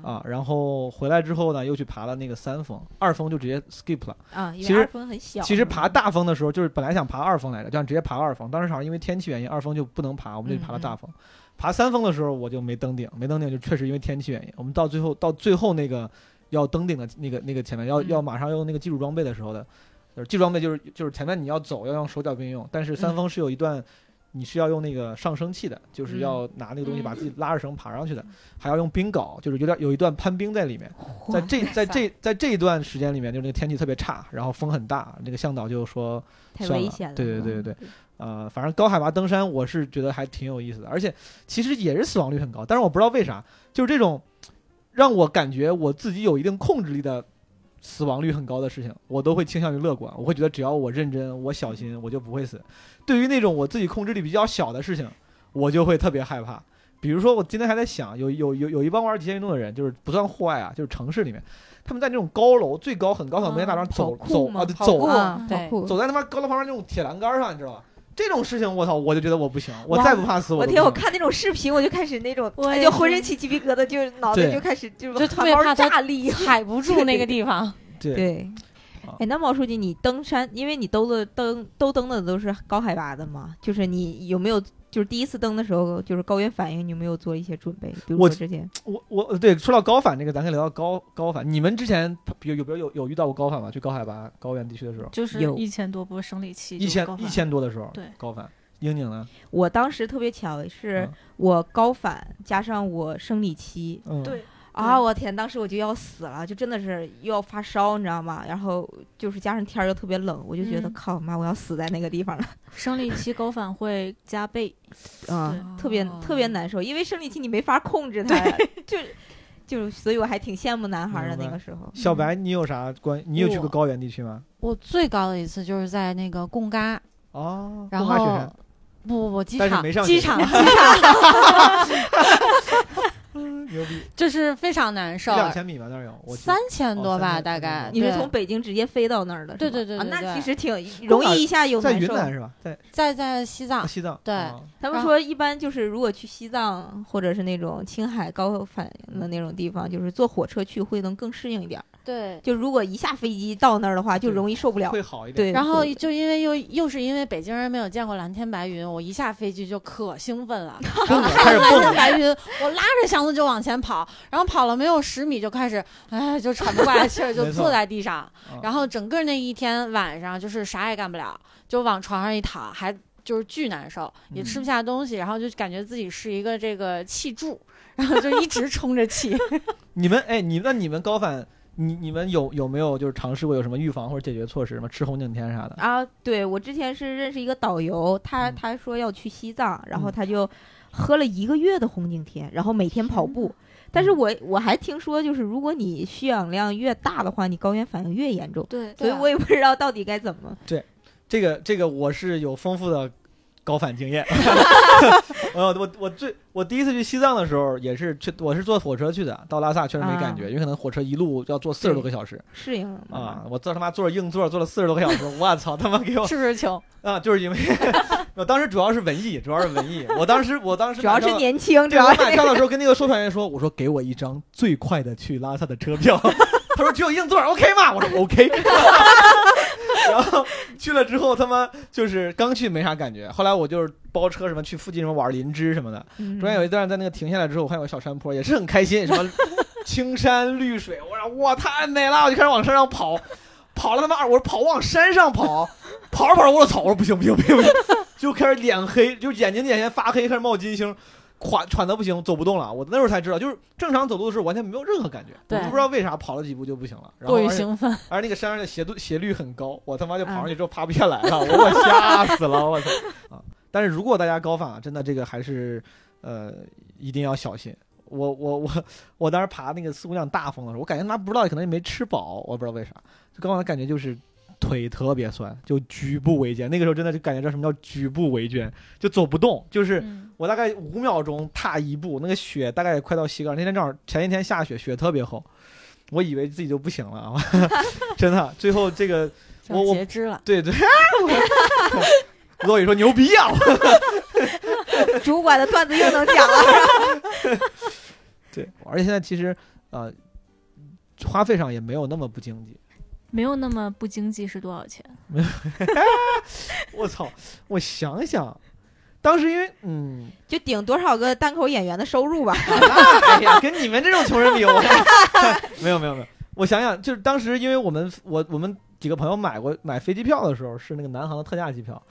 啊。然后回来之后呢，又去爬了那个三峰，二峰就直接 skip 了。啊，其实二峰很小，其实爬大峰的时候，就是本来想爬二峰来着，就想直接爬二峰，当时好像因为天气原因，二峰就不能爬，我们就去爬了大峰。爬三峰的时候我就没登顶，没登顶就确实因为天气原因。我们到最后到最后那个要登顶的那个那个前面要嗯要马上用那个技术装备的时候的，就是技术装备就是就是前面你要走要用手脚并用，但是三峰是有一段。你是要用那个上升器的，就是要拿那个东西把自己拉着绳爬上去的，还要用冰镐，就是有点有一段攀冰在里面。在这在这在这一段时间里面，就是那个天气特别差，然后风很大，那个向导就说太危险了，对对对对对呃，反正高海拔登山，我是觉得还挺有意思的，而且其实也是死亡率很高，但是我不知道为啥，就是这种让我感觉我自己有一定控制力的死亡率很高的事情，我都会倾向于乐观，我会觉得只要我认真，我小心，我就不会死。对于那种我自己控制力比较小的事情，我就会特别害怕。比如说，我今天还在想，有有有有一帮玩极限运动的人，就是不算户外啊，就是城市里面，他们在那种高楼最高很高很高那大上走走啊，对走酷啊，对，走在他妈高楼旁边那种铁栏杆上，你知道吧？这种事情，我操，我就觉得我不行，我再不怕死我天！我看那种视频，我就开始那种，我就浑身起鸡皮疙瘩，就脑袋就开始就就特别怕它炸裂。踩不住那个地方。(laughs) 对哎，那毛书记，你登山，因为你兜的登都登的都是高海拔的嘛，就是你有没有就是第一次登的时候，就是高原反应，你有没有做一些准备？比如说之前我我对说到高反这个，咱可以聊到高高反。你们之前比如有比如有有遇到过高反吗？去高海拔高原地区的时候，就是有一千多波生理期，一千一千多的时候，对高反。英宁呢？我当时特别巧，是嗯我高反加上我生理期嗯，对啊，我天，当时我就要死了，就真的是又要发烧，你知道吗？然后就是加上天儿又特别冷，我就觉得嗯靠妈，我要死在那个地方了。(laughs) 生理期高反会加倍，(laughs) 嗯，特别哦特别难受，因为生理期你没法控制它，就就所以我还挺羡慕男孩儿的那个时候。小白，你有啥关？你有去过高原地区吗？我最高的一次就是在那个贡嘎，哦，然贡嘎雪后山不不不，机场 (laughs) 机场机场牛逼，就是非常难受，两千米吧，那儿有。我三千多吧，哦大概。你是从北京直接飞到那儿的是吧？对对对啊，那其实挺容易一下有在难受。云南是吧？在在在西藏，西藏。对哦他们说一般就是如果去西藏或者是那种青海高反应的那种地方，就是坐火车去会能更适应一点儿。对。就如果一下飞机到那儿的话，就容易受不了。会好一点。对，然后就因为又又是因为北京人没有见过蓝天白云，我一下飞机就可兴奋了，(laughs) 然后看着蓝天白云，我拉着箱子就往前跑，然后跑了没有十米就开始，哎，就喘不过来气儿，就坐在地上，嗯然后整个那一天晚上就是啥也干不了，就往床上一躺，还就是巨难受，也吃不下东西，然后就感觉自己是一个这个气柱，然后就一直 (laughs) 充着气。(laughs) 你们哎，你那你们高反，你你们有有没有就是尝试过有什么预防或者解决措施？什么吃红景天啥的？啊，对我之前是认识一个导游，他嗯他说要去西藏，然后嗯他就喝了一个月的红景天，然后每天跑步。但是我我还听说，就是如果你需氧量越大的话，你高原反应越严重，对所以我也不知道到底该怎么。对这个这个我是有丰富的高反经验。(laughs) 我我我最我第一次去西藏的时候也是去，我是坐火车去的，到拉萨确实没感觉，啊因为可能火车一路要坐四十多个小时适应了嘛啊！我坐他妈坐着硬座坐了四十多个小时，我操他妈给我是不是穷？啊！就是因为我当时主要是文艺，主要是文艺。我当时我当时主要是年轻，主要是买票的时候跟那个售票员说，我说给我一张最快的去拉萨的车票。(laughs) 他说只有硬座，OK 吗？我说 OK。(laughs) 然后去了之后，他妈就是刚去没啥感觉，后来我就是包车什么去附近什么玩林芝什么的。嗯中间有一段在那个停下来之后，我看有个小山坡，也是很开心，什么 (laughs) 青山绿水，我说哇太美了，我就开始往山上跑，跑了他妈二，我说跑往山上跑，跑着跑着我说操，我说不行不行不行不行，就开始脸黑，就眼睛眼前发黑，开始冒金星。喘喘的不行，走不动了。我那时候才知道，就是正常走路的时候完全没有任何感觉，我对就不知道为啥跑了几步就不行了。然后过于而且兴奋，而那个山上的斜度斜率很高，我他妈就跑上去嗯之后爬不下来了，我我吓死了，我操啊！但是如果大家高反啊，真的这个还是呃一定要小心。我我我我当时爬那个四姑娘大峰的时候，我感觉他妈不知道可能也没吃饱，我不知道为啥，就高反的感觉就是腿特别酸，就举步维艰。那个时候真的就感觉到什么叫举步维艰，就走不动，就是嗯我大概五秒钟踏一步，那个雪大概也快到膝盖。那天正好前一天下雪，雪特别厚，我以为自己就不行了啊，(laughs) 真的。最后这个我我截肢了。对对，(laughs) 罗宇说牛逼啊！(laughs) 主管的段子又能讲了。对，而且现在其实呃花费上也没有那么不经济。没有那么不经济是多少钱？(laughs) 我操！我想想，当时因为嗯，就顶多少个单口演员的收入吧。(laughs) 哎呀，跟你们这种穷人比，我 (laughs) 没有没有没有。我想想，就是当时因为我们我我们几个朋友买过买飞机票的时候，是那个南航的特价机票，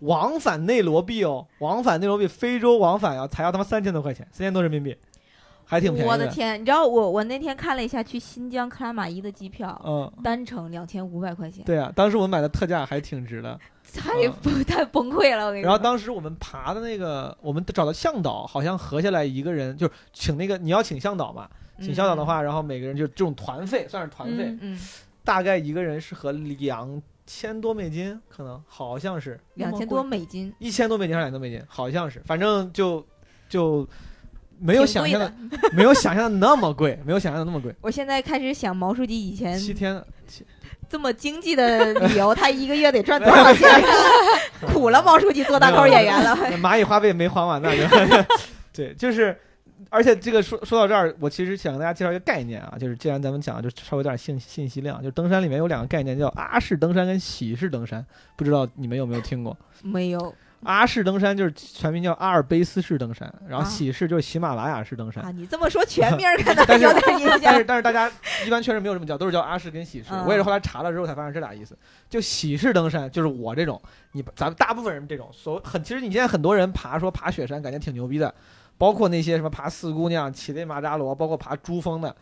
往返内罗毕哦，往返内罗毕非洲往返要才要他妈三千多块钱，三千多人民币，还挺便宜我的天，你知道我我那天看了一下去新疆克拉玛依的机票，嗯，单程两千五百块钱，对啊，当时我们买的特价还挺值的。太不 (laughs) 太崩溃了。我跟你说。然后当时我们爬的那个，我们找到向导，好像合下来一个人就是请那个你要请向导嘛，请向导的话，然后每个人就这种团费算是团费，嗯嗯，大概一个人是合两千多美金，可能好像是。两千多美金，一千多美金还是两千多美金，好像是，反正就就没有想象的的。(laughs) 没有想象的那么贵，没有想象的那么贵。我现在开始想毛书记以前七天，七这么经济的旅游，(laughs) 他一个月得赚多少钱？(laughs) 苦了毛书记做大口演员了。蚂蚁花呗没还完呢，就对，就是。而且这个说说到这儿，我其实想跟大家介绍一个概念啊，就是既然咱们讲，就稍微有点信信息量，就登山里面有两个概念，叫阿式登山跟喜式登山，不知道你们有没有听过？没有阿式登山就是全名叫阿尔卑斯式登山，然后啊喜式就是喜马拉雅式登山。啊，你这么说全 (laughs) 名可能 (laughs) 但是有点印象但是。但是大家一般确实没有这么叫，都是叫阿式跟喜式。嗯我也是后来查了之后才发现这俩意思。就喜式登山就是我这种，你咱们大部分人这种所很，其实你现在很多人爬说爬雪山感觉挺牛逼的，包括那些什么爬四姑娘、乞力马扎罗，包括爬珠峰的。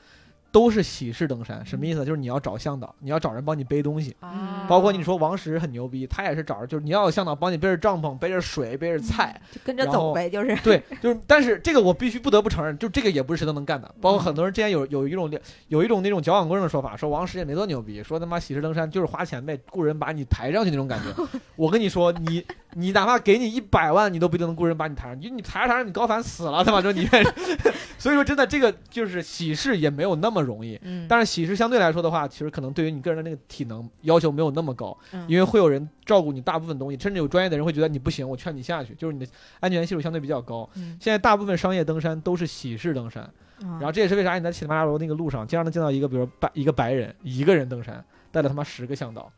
都是喜事登山，什么意思？就是你要找向导，你要找人帮你背东西。啊包括你说王石很牛逼，他也是找着，就是你要有向导帮你背着帐篷、背着水、背着菜，就跟着走呗，就是对，就是，但是这个我必须不得不承认，(laughs) 就这个也不是谁都能干的。包括很多人之前有有一种有一种那种矫枉过正的说法，说王石也没多牛逼，说他妈喜事登山就是花钱呗，雇人把你抬上去那种感觉。(laughs) 我跟你说，你你哪怕给你一百万，你都不一定能雇人把你抬上去，你抬着抬着你高反死了，他妈说你愿意。(laughs) 所以说真的这个就是喜事也没有那么容易。嗯，但是喜事相对来说的话，其实可能对于你个人的那个体能要求没有那么高，嗯因为会有人照顾你大部分东西，甚至有专业的人会觉得你不行，我劝你下去，就是你的安全系数相对比较高。嗯现在大部分商业登山都是喜事登山，然然后这也是为啥你在乞力马拉雅那个路上经常能见到一个，比如说白一个白人一个人登山，带了他妈十个向导，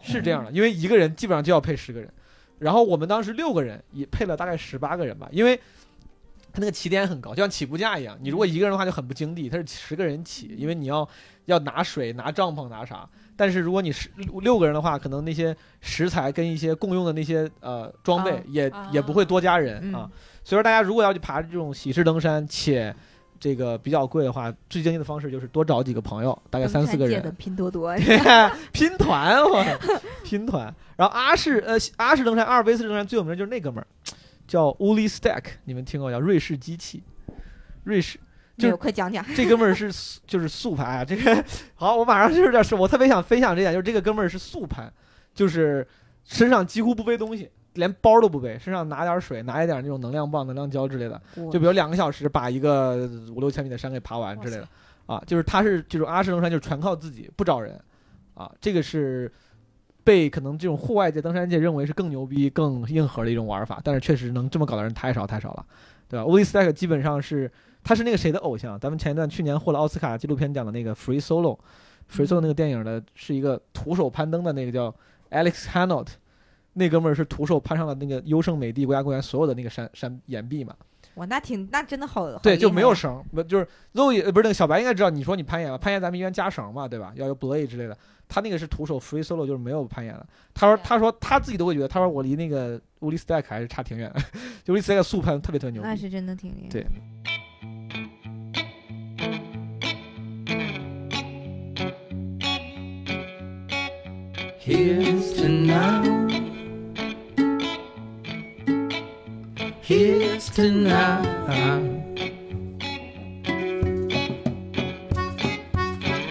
是这样的，因为一个人基本上就要配十个人，然后我们当时六个人也配了大概十八个人吧，因为他那个起点很高，就像起步价一样，你如果一个人的话就很不经济，他是十个人起，因为你要要拿水、拿帐篷、拿啥。但是如果你是六个人的话，可能那些食材跟一些共用的那些呃装备啊也、啊也不会多加人嗯啊。所以说大家如果要去爬这种喜事登山，且这个比较贵的话，最经济的方式就是多找几个朋友，大概三四个人的，拼多多，(laughs) 拼团，我拼团。然后阿式呃阿式登山，阿尔卑斯登山最有名的就是那哥们儿，叫 Uli Stack，你们听过叫瑞士机器，瑞士。就没有，快讲讲。(laughs) 这哥们儿是就是速攀啊，这个好，我马上就是要说，我特别想分享这点，就是这个哥们儿是速攀，就是身上几乎不背东西，连包都不背，身上拿点水，拿一点那种能量棒、能量胶之类的，就比如两个小时把一个五六千米的山给爬完之类的，啊，就是他是这种阿什登山，就是全靠自己，不找人，啊，这个是被可能这种户外界、登山界认为是更牛逼、更硬核的一种玩法，但是确实能这么搞的人太少太少了，对吧？o l i Stack 基本上是他是那个谁的偶像，咱们前一段去年获了奥斯卡纪录片奖的那个 Free Solo。Free Solo 那个电影的是一个徒手攀登的那个叫 Alex Honnold，那哥们儿是徒手攀上了那个优胜美地国家公园所有的那个山山岩壁嘛，哇，那挺那真的好，好对，就没有绳，不就是 Zoe 呃不是那个小白应该知道，你说你攀岩嘛，攀岩咱们一般加绳嘛，对吧？要有 belay 之类的，他那个是徒手 free solo，就是没有攀岩的。他说他说他自己都会觉得，他说我离那个 Uli Stack 还是差挺远的，(laughs) 就 Uli Stack 速攀特别特别牛。那是真的挺厉害。对嗯 Here's to Here's to now.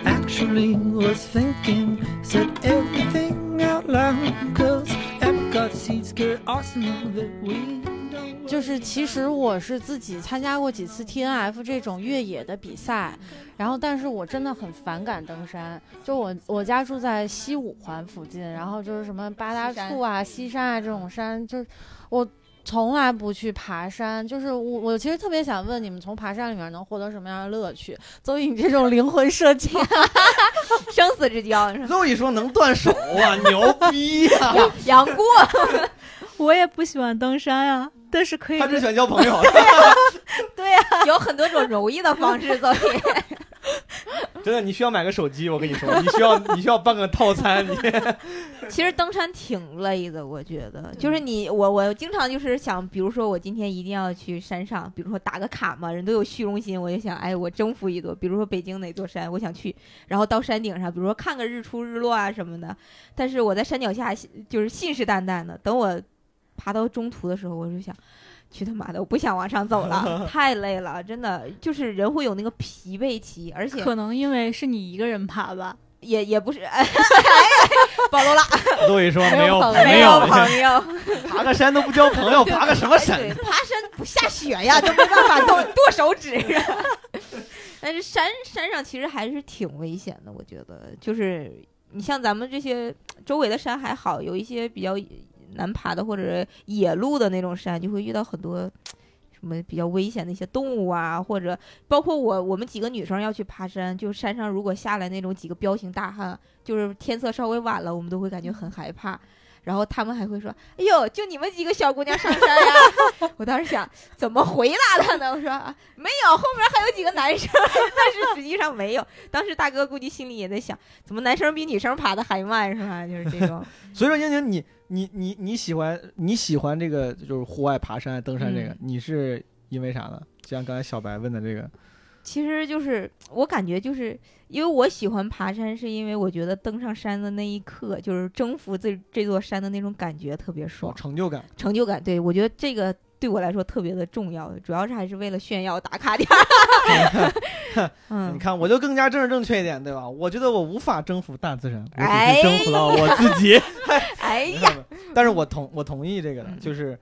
Actually, was thinking, said everything out loud. Cause Epcot seats get arsenal that we don't 就是其实我是自己参加过几次 T N F 这种越野的比赛，然后但是我真的很反感登山。就我我家住在西五环附近，然后就是什么八大处啊、西山啊这种山，就是我从来不去爬山。就是我我其实特别想问你们，从爬山里面能获得什么样的乐趣？邹颖这种灵魂设计，(laughs) 生死之交，是吧 Zoe 说能断手啊，牛逼呀、(laughs) 杨过，(laughs) 我也不喜欢登山呀、但是可以他只喜欢交朋友。对呀、有很多种容易的方式，所以 (laughs) 真的，你需要买个手机，我跟你说，你需要 (laughs) 你需要办个套餐，你 (laughs) 其实登山挺累的，我觉得，就是你我我经常就是想，比如说我今天一定要去山上，比如说打个卡嘛，人都有虚荣心，我就想，哎，我征服一座，比如说北京哪座山，我想去，然后到山顶上，比如说看个日出日落啊什么的，但是我在山脚下就是信誓旦旦的，等我爬到中途的时候，我就想。去他妈的！我不想往上走了，(laughs) 太累了，真的就是人会有那个疲惫期，而且可能因为是你一个人爬吧。也也不是，(laughs) 哎，暴露了，(laughs) Zoe 说没有有朋友没有朋友，爬个山都不交朋友，爬个什么山？爬山不下雪呀，都没办法剁剁手指。但是山山上其实还是挺危险的，我觉得，就是你像咱们这些周围的山还好，有一些比较难爬的或者野路的那种山，就会遇到很多。什么比较危险的一些动物啊，或者包括我我们几个女生要去爬山，就山上如果下来那种几个彪形大汉，就是天色稍微晚了，我们都会感觉很害怕。然后他们还会说：“哎呦，就你们几个小姑娘上山呀？(laughs) ”我当时想，怎么回答他呢？我说：“啊没有，后面还有几个男生。(laughs) ”但是实际上没有。当时大哥估计心里也在想，怎么男生比女生爬的还慢是吧？就是这种。(laughs) 所以说，英宁，你你你你喜欢你喜欢这个就是户外爬山、登山这个，嗯你是因为啥呢？就像刚才小白问的这个，其实就是我感觉就是因为我喜欢爬山，是因为我觉得登上山的那一刻，就是征服这这座山的那种感觉特别爽，成就感。成就感。对我觉得这个对我来说特别的重要，主要是还是为了炫耀打卡点 (laughs) 你，看，我就更加政治正确一点，对吧？我觉得我无法征服大自然，我只哎是征服了我自己。(laughs) 哎呀，但是我同我同意这个就是，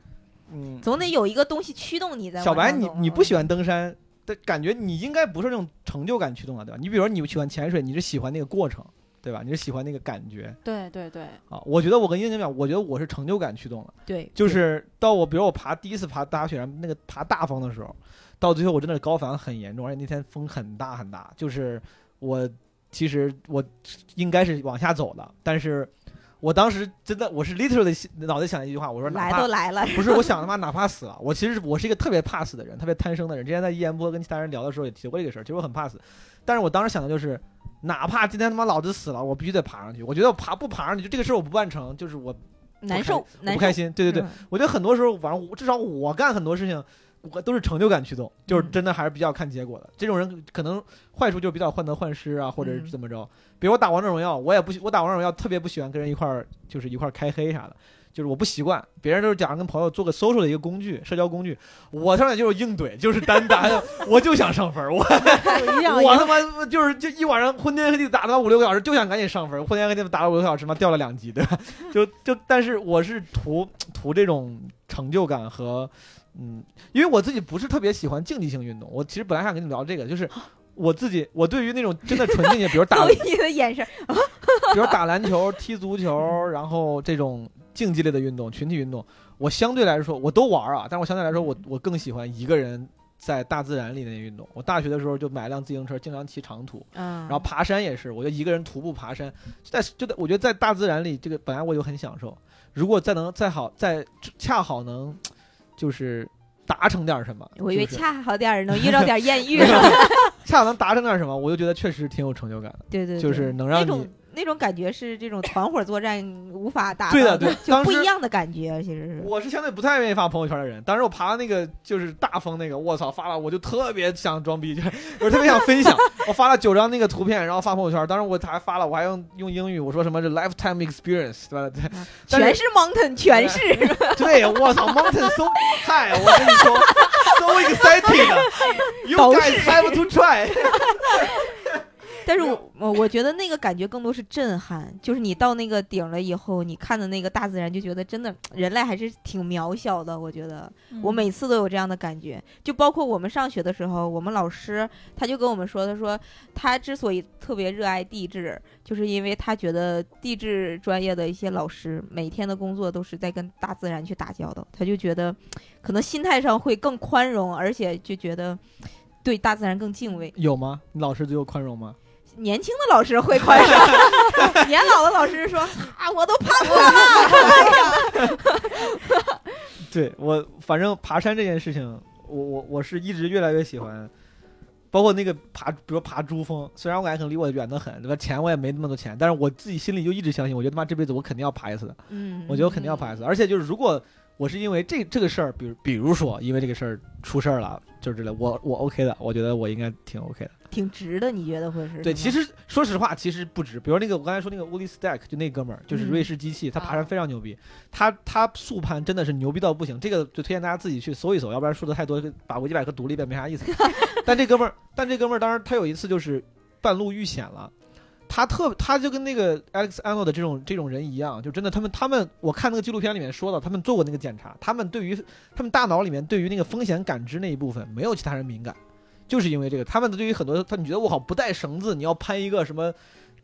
嗯，总得有一个东西驱动你在小白，你你不喜欢登山的感觉，你应该不是那种成就感驱动的，对吧？你比如说你喜欢潜水，你是喜欢那个过程，对吧？你是喜欢那个感觉对对对，啊。我觉得我跟英姐讲，我觉得我是成就感驱动的，对，就是到我比如我爬第一次爬大雪山那个爬大峰的时候，到最后我真的是高反很严重，而且那天风很大很大，就是我其实我应该是往下走的，但是我当时真的我是 literally 脑袋想一句话，我说来怕都来了，(laughs) 不是，我想他妈哪怕死了，我其实我是一个特别怕死的人，特别贪生的人。之前在一言播跟其他人聊的时候也提过这个事儿，其实我很怕死，但是我当时想的就是，哪怕今天他妈老子死了，我必须得爬上去。我觉得我爬不爬上去，就这个事儿我不办成，就是我难受，我。不开心。对对对，嗯我觉得很多时候，反正至少我干很多事情，我都是成就感驱动，就是嗯真的还是比较看结果的。这种人可能坏处就是比较患得患失啊，或者是嗯怎么着。比如我打王者荣耀，我也不喜我打王者荣耀特别不喜欢跟人一块儿就是一块儿开黑啥的。就是我不习惯，别人都是假如跟朋友做个 social 的一个工具，社交工具，我上来就是硬怼，就是单打，(laughs) 我就想上分儿，我 (laughs) (laughs) 我他妈就是就一晚上昏天黑地打他妈五六个小时，就想赶紧上分儿，昏天黑地打了五六个小时嘛，掉了两级，对吧？就就但是我是图图这种成就感和嗯，因为我自己不是特别喜欢竞技性运动，我其实本来想跟你聊这个，就是我自己我对于那种真的纯竞技，比如 (laughs) 打你的眼神，(laughs) 比如打篮球、踢足球，然后这种竞技类的运动、群体运动，我相对来说我都玩啊，但是我相对来说我我更喜欢一个人在大自然里的那运动。我大学的时候就买辆自行车，经常骑长途，嗯，然后爬山也是，我就一个人徒步爬山，就在就在我觉得在大自然里，这个本来我就很享受，如果再能再好再恰好能就是达成点什么，我以为就是恰好点儿能遇到点艳遇什么的。恰好能达成点什么，我就觉得确实挺有成就感的。对对，对就是能让你那种那种感觉是这种团伙作战无法达到对的对就不一样的感觉，其实是。我是相对不太愿意发朋友圈的人，当时我爬那个就是大风那个，我操，发了我就特别想装逼，就是我特别想分享，(laughs) 我发了九张那个图片，然后发朋友圈，当时我还发了，我还用用英语，我说什么是 lifetime experience，对吧？(laughs) 对，是全是 mountain，全是。对，我操，mountain so (laughs) high，我跟你说，so exciting，you guys have to try。但是我我我觉得那个感觉更多是震撼，就是你到那个顶了以后，你看的那个大自然，就觉得真的人类还是挺渺小的。我觉得我每次都有这样的感觉，就包括我们上学的时候，我们老师他就跟我们说，他说他之所以特别热爱地质，就是因为他觉得地质专业的一些老师每天的工作都是在跟大自然去打交道，他就觉得可能心态上会更宽容，而且就觉得对大自然更敬畏。有吗？你老师最后宽容吗？年轻的老师会宽容，(laughs) 年老的老师说啊，我都爬过了。(laughs) 对我，反正爬山这件事情，我我我是一直越来越喜欢，包括那个爬，比如爬珠峰，虽然我感觉可能离我远得很，对吧？钱我也没那么多钱，但是我自己心里就一直相信，我觉得他妈这辈子我肯定要爬一次的，嗯，我觉得我肯定要爬一次，而且就是如果我是因为这这个事儿，比如比如说因为这个事儿出事儿了，就是之类，我我 OK 的，我觉得我应该挺 OK 的。挺值的，你觉得会是？对，其实说实话，其实不值。比如那个我刚才说那个 wuli Stack，就那哥们儿，就是嗯瑞士机器，他爬山啊非常牛逼。他他速攀真的是牛逼到不行，这个就推荐大家自己去搜一搜，要不然说的太多，把维基百科读了一遍没啥意思。(laughs) 但这哥们儿，但这哥们儿当时他有一次就是半路遇险了。他特他就跟那个 Alex a n o 的这种这种人一样，就真的他们他们我看那个纪录片里面说的，他们做过那个检查，他们对于他们大脑里面对于那个风险感知那一部分没有其他人敏感，就是因为这个，他们对于很多他你觉得我好不带绳子，你要攀一个什么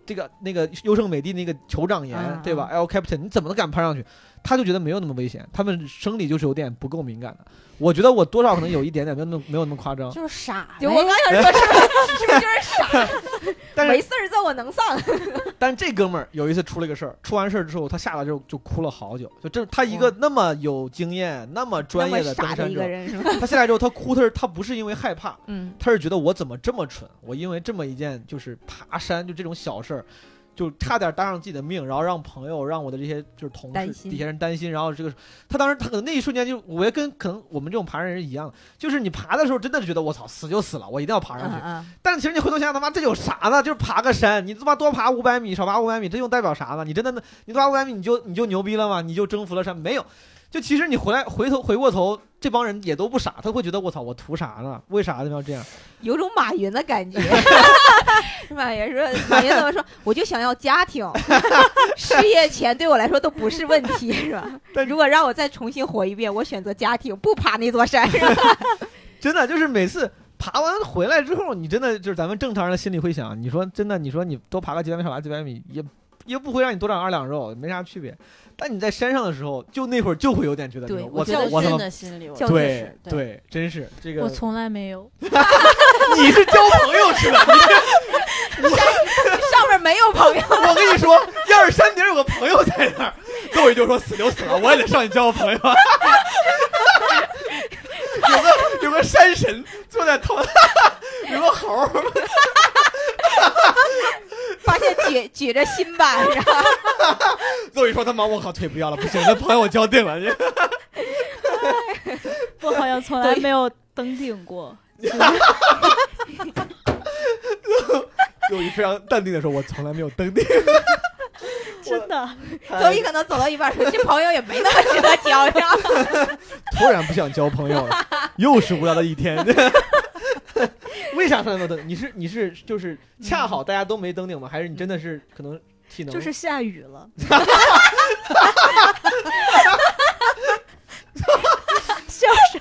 这个那个优胜美地那个酋长岩，嗯对吧？L Captain 你怎么能敢攀上去？他就觉得没有那么危险，他们生理就是有点不够敏感的。我觉得我多少可能有一点点，没有那么没有那么夸张。就是傻。就我刚想说，是不是是不是就是傻？(laughs) 但是没事儿，这我能上。(laughs) 但是这哥们儿有一次出了个事儿，出完事儿之后，他下来之后就哭了好久。就这他一个那么有经验、那么专业的登山者傻的一个，人？他下来之后他哭，他是他不是因为害怕，嗯，他是觉得我怎么这么蠢，我因为这么一件就是爬山就这种小事儿。就差点搭上自己的命，然后让朋友、让我的这些就是同事底下人担心，然后这个他当时他可能那一瞬间就，我也跟可能我们这种爬山人一样，就是你爬的时候真的觉得我操死就死了，我一定要爬上去。嗯但其实你回头想想，他妈这有啥呢？就是爬个山，你他妈多爬五百米，少爬五百米，这又代表啥呢？你真的你多爬五百米，你就你就牛逼了吗？你就征服了山？没有。就其实你回来回头回过头，这帮人也都不傻，他会觉得我操，我图啥呢？为啥要这样？有种马云的感觉。(laughs) 马云说：“马云怎么说？我就想要家庭，(laughs) 事业钱对我来说都不是问题，是吧？但如果让我再重新活一遍，我选择家庭，不爬那座山，是吧？(laughs) 真的就是每次爬完回来之后，你真的就是咱们正常人的心里会想，你说真的，你说你多爬个几百米，少爬几百米，也也不会让你多长二两肉，没啥区别。但你在山上的时候，就那会儿就会有点觉得，对你我觉得我的心理，我较觉得对对，对，真是这个我从来没有。(laughs) 你是交朋友去了，(laughs) 上面没有朋友。我跟你说，要是山顶有个朋友在那儿，各位就说死就死了，我也得上去交个朋友。有个有个山神坐在头，有个猴儿，发现举举着新版，(laughs) 是吧？窦宇说他妈我靠腿不要了，不行，那朋友我交定了。我 (laughs) 好像从来没有登顶过。(laughs) 肉一非常淡定的说，我从来没有登顶。(laughs) 真的，所以可能走到一半说：“这朋友也没那么值得交呀。(laughs) 突然不想交朋友了，又是无聊的一天。(laughs) 为啥上来没有登？你是你是就是恰好大家都没登顶吗？还是你真的是可能体能就是下雨了。笑啥？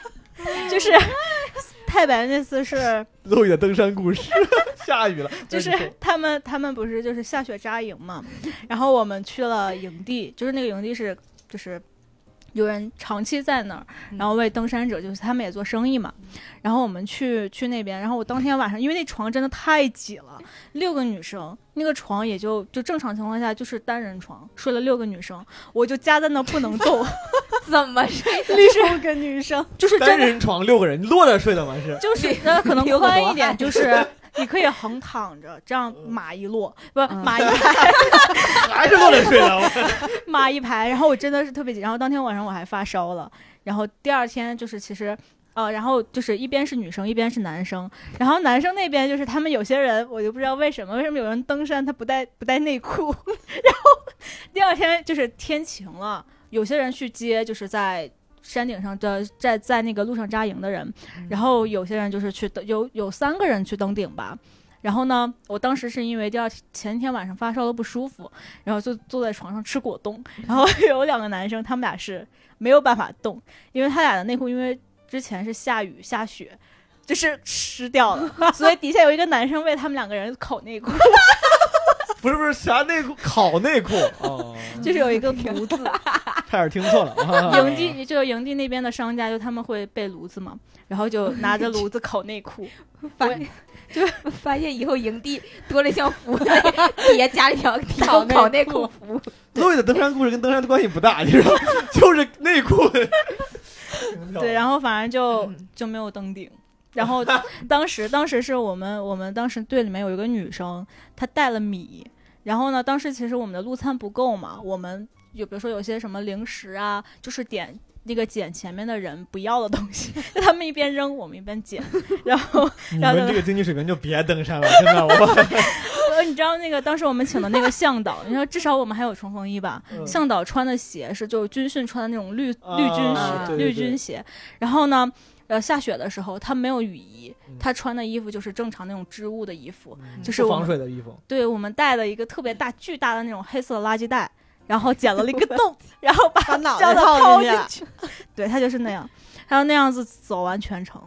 就是太白那次是，露雨的登山故事？(laughs) 下雨了，就是他们他们不是就是下雪扎营嘛，然后我们去了营地，就是那个营地是就是。有人长期在那儿，然后为登山者，就是他们也做生意嘛。然后我们去去那边，然后我当天晚上，因为那床真的太挤了，六个女生，那个床也就就正常情况下就是单人床，睡了六个女生，我就夹在那不能动，(laughs) 怎么睡？(laughs) 六个女生，就是单人床六个人，你落着睡的吗？是就是那可能宽一点，(laughs) 就是你可以横躺着，这样马一落，不嗯码一排，还是落着睡的？马一排。然后我真的是特别紧，然后当天晚上我还发烧了，然后第二天就是其实。呃，然后就是一边是女生，一边是男生，然后男生那边就是他们有些人，我就不知道为什么，为什么有人登山他不带不带内裤，(laughs) 然后第二天就是天晴了，有些人去接就是在山顶上的在在那个路上扎营的人，然后有些人就是去登，有有三个人去登顶吧。然后呢，我当时是因为第二天前一天晚上发烧的不舒服，然后就坐在床上吃果冻。然后 (laughs) 有两个男生，他们俩是没有办法动，因为他俩的内裤因为之前是下雨下雪，就是湿掉了，(laughs) 所以底下有一个男生为他们两个人口内裤，(laughs) 不是不是啥内裤，烤内裤哦，(laughs) 就是有一个炉子。(laughs) 差点听错了。啊 (laughs) 营地就营地那边的商家，就他们会备炉子嘛，然后就拿着炉子烤内裤。发就发现以后营地多了一项服务，底下加了一条烤内裤服务。路易的登山故事跟登山的关系不大，你知道，就是内裤。对，然后反正就嗯就没有登顶。然后当 (laughs) 时当时是我们我们当时队里面有一个女生，她带了米。然后呢，当时其实我们的路餐不够嘛，我们有比如说有些什么零食啊，就是点那个捡前面的人不要的东西，就 (laughs) 他们一边扔，我们一边捡。然后 (laughs) 你们这个经济水平就别登山了，真的。我呃，你知道那个当时我们请的那个向导，你说至少我们还有冲锋衣吧？嗯向导穿的鞋是就是军训穿的那种绿啊绿军鞋、绿军鞋。然后呢，呃下雪的时候，他没有雨衣嗯，他穿的衣服就是正常那种织物的衣服，嗯就是防水的衣服，对我们带了一个特别大巨大的那种黑色的垃圾袋，然后剪了一个 (laughs) 洞，然后把把脑袋套套进去 (laughs) 对他就是那样，他要那样子走完全程。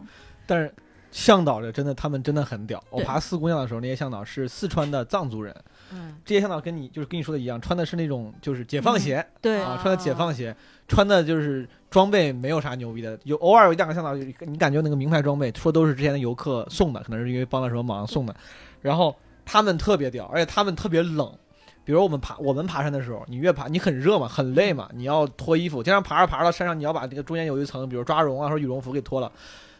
但是向导这真的，他们真的很屌。我爬四姑娘的时候，那些向导是四川的藏族人，嗯，这些向导跟你就是跟你说的一样，穿的是那种就是解放鞋、对，啊，穿的解放鞋，穿的就是装备没有啥牛逼的，有偶尔有一两个向导，你感觉那个名牌装备，说都是之前的游客送的，可能是因为帮了什么忙送的。然后他们特别屌，而且他们特别冷。比如我们爬我们爬山的时候，你越爬你很热嘛，很累嘛，你要脱衣服，经常爬着爬着到山上，你要把这个中间有一层，比如抓绒啊或者羽绒服给脱了。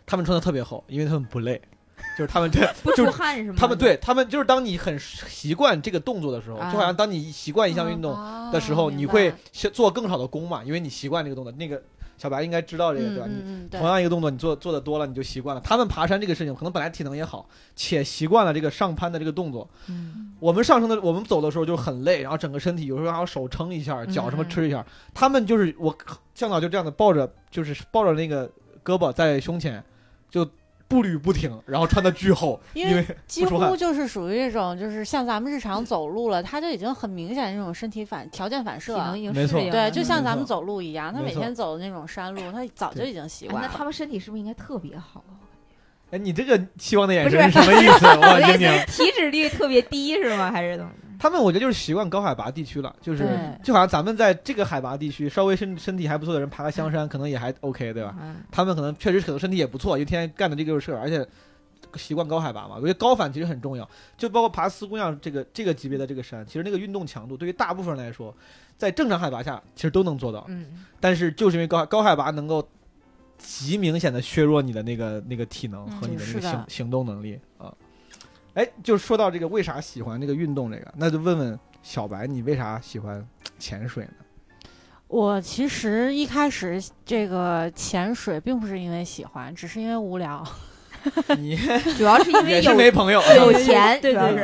他们穿的特别厚，因为他们不累，(laughs) 就是他们这 (laughs) 不出就是汗是吗？他们对他们就是当你很习惯这个动作的时候，啊就好像当你习惯一项运动哦的时候，你会先做更少的功嘛，因为你习惯这个动作。那个小白应该知道这个对吧？你同，样一个动作，你做做的多了，你就习惯了。他们爬山这个事情，可能本来体能也好，且习惯了这个上攀的这个动作。嗯，我们上升的，我们走的时候就很累，然后整个身体有时候还要手撑一下，脚什么吃一下。他们就是我向导就这样的抱着，就是抱着那个胳膊在胸前，就步履不停，然后穿的巨厚，因因为几乎就是属于这种，就是像咱们日常走路了，他就已经很明显这种身体反条件反射体能。已经没错对，适应了就像咱们走路一样，他每天走的那种山路，他早就已经习惯了。哎那他们身体是不是应该特别好啊？哎，你这个期望的眼不是神是什么意思？(laughs) 我我的意听听。思是体脂率特别低是吗？还是怎么？他们我觉得就是习惯高海拔地区了，就是对就好像咱们在这个海拔地区，稍微身身体还不错的人爬个香山，可能也还 OK，对吧？嗯他们可能确实可能身体也不错，因为天天干的这个事儿，而且习惯高海拔嘛。我觉得高反其实很重要，就包括爬四姑娘这个这个级别的这个山，其实那个运动强度对于大部分人来说，在正常海拔下其实都能做到，嗯，但是就是因为高高海拔能够极明显的削弱你的那个那个体能和你的那个行行动能力啊。哎，就说到这个为啥喜欢这个运动这个，那就问问小白，你为啥喜欢潜水呢？我其实一开始这个潜水并不是因为喜欢，只是因为无聊。你 (laughs) 主要是因为也是有没朋友，有钱，对对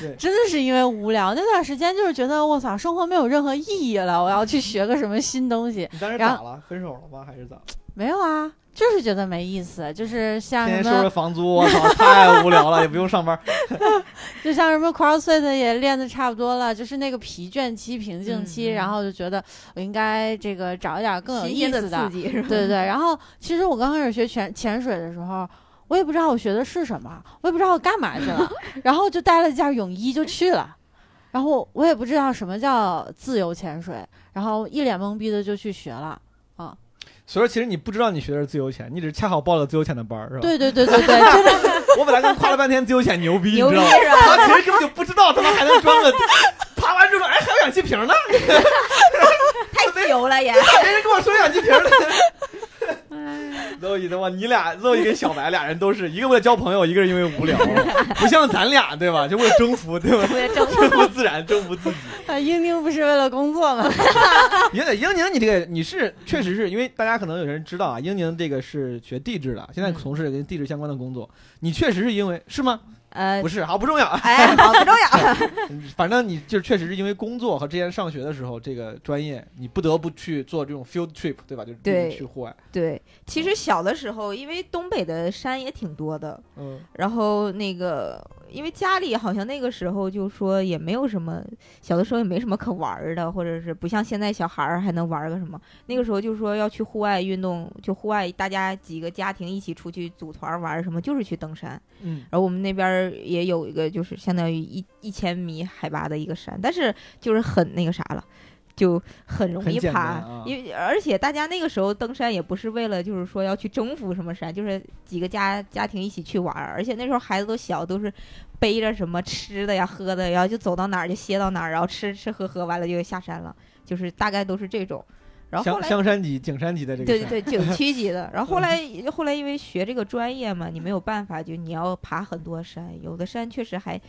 对，真的是因为无聊，那段时间就是觉得我操，生活没有任何意义了，我要去学个什么新东西。你当时咋了？分手了吗？还是咋？没有啊，就是觉得没意思，就是像天天收拾，房租，我操，太无聊了，(laughs) 也不用上班。(laughs) 就像什么 CrossFit 也练的差不多了，就是那个疲倦期、瓶颈期，嗯嗯然后就觉得我应该这个找一点更有意思的刺，激是吧？对对对，然后其实我刚开始学潜潜水的时候，我也不知道我学的是什么，我也不知道我干嘛去了，(laughs) 然后就带了一件泳衣就去了，然后我也不知道什么叫自由潜水，然后一脸懵逼的就去学了。所以说，其实你不知道你学的是自由潜，你只是恰好报了自由潜的班儿，是吧？对对对对对，(laughs) 真的我本来跟夸了半天自由潜牛逼，你知道吗？他其实根本就不知道，他妈还能装个，爬完之后，哎，还有氧气瓶呢，(laughs) 太牛了也。(laughs) 没人跟我说氧气瓶呢。Zoe 的话，你俩 Zoe 跟小白俩人都是一个为了交朋友，一个是因为无聊，不像咱俩对吧？就为了征服对吧？为了征征服自然，征服自己。啊，英宁不是为了工作吗？(laughs) 英英宁，你这个你是确实是因为大家可能有人知道啊，英宁这个是学地质的，现在嗯从事跟地质相关的工作。你确实是因为是吗？呃不，是，好不重要。(laughs) 哎，好不重要。(laughs) 反正你就是确实是因为工作和之前上学的时候这个专业，你不得不去做这种 field trip，对吧？就是对去户外。对，其实小的时候，因为东北的山也挺多的，嗯，然后那个，因为家里好像那个时候就说也没有什么，小的时候也没什么可玩儿的，或者是不像现在小孩儿还能玩儿个什么。那个时候就说要去户外运动，就户外大家几个家庭一起出去组团玩儿什么，就是去登山。嗯，然后我们那边儿也有一个，就是相当于一一千米海拔的一个山，但是就是很那个啥了。就很容易爬，啊因为而且大家那个时候登山也不是为了就是说要去征服什么山，就是几个家家庭一起去玩儿，而且那时候孩子都小，都是背着什么吃的呀、喝的，然后就走到哪儿就歇到哪儿，然后吃吃喝喝完了就下山了，就是大概都是这种。然后后香来香山级、景山级的这个对对对，景区级的。然后后来后来因为学这个专业嘛，你没有办法，就你要爬很多山，有的山确实还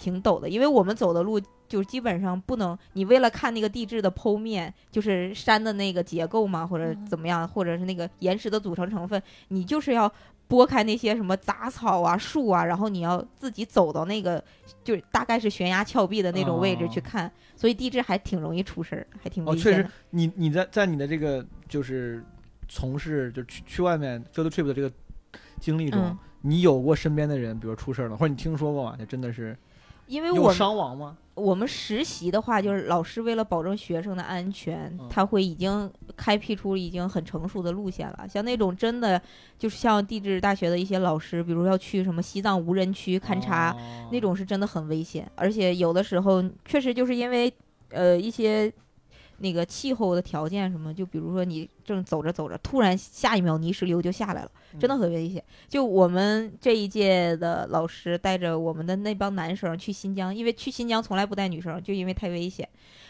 挺陡的，因为我们走的路就基本上不能，你为了看那个地质的剖面，就是山的那个结构嘛，或者嗯怎么样，或者是那个岩石的组成成分，你就是要。拨开那些什么杂草啊、树啊，然后你要自己走到那个，就是大概是悬崖峭壁的那种位置去哦看，所以地质还挺容易出事儿，还挺哦，确实危险。，你你在在你的这个就是从事就去去外面 field trip 的这个经历中，嗯你有过身边的人，比如出事儿了，或者你听说过吗？就真的是有因为我伤亡吗？我们实习的话，就是老师为了保证学生的安全，嗯他会已经开辟出已经很成熟的路线了。像那种真的就是像地质大学的一些老师，比如要去什么西藏无人区勘察，哦那种是真的很危险，而且有的时候确实就是因为呃一些那个气候的条件什么，就比如说你正走着走着，突然下一秒泥石流就下来了，真的很危险。就我们这一届的老师带着我们的那帮男生去新疆，因为去新疆从来不带女生，就因为太危险，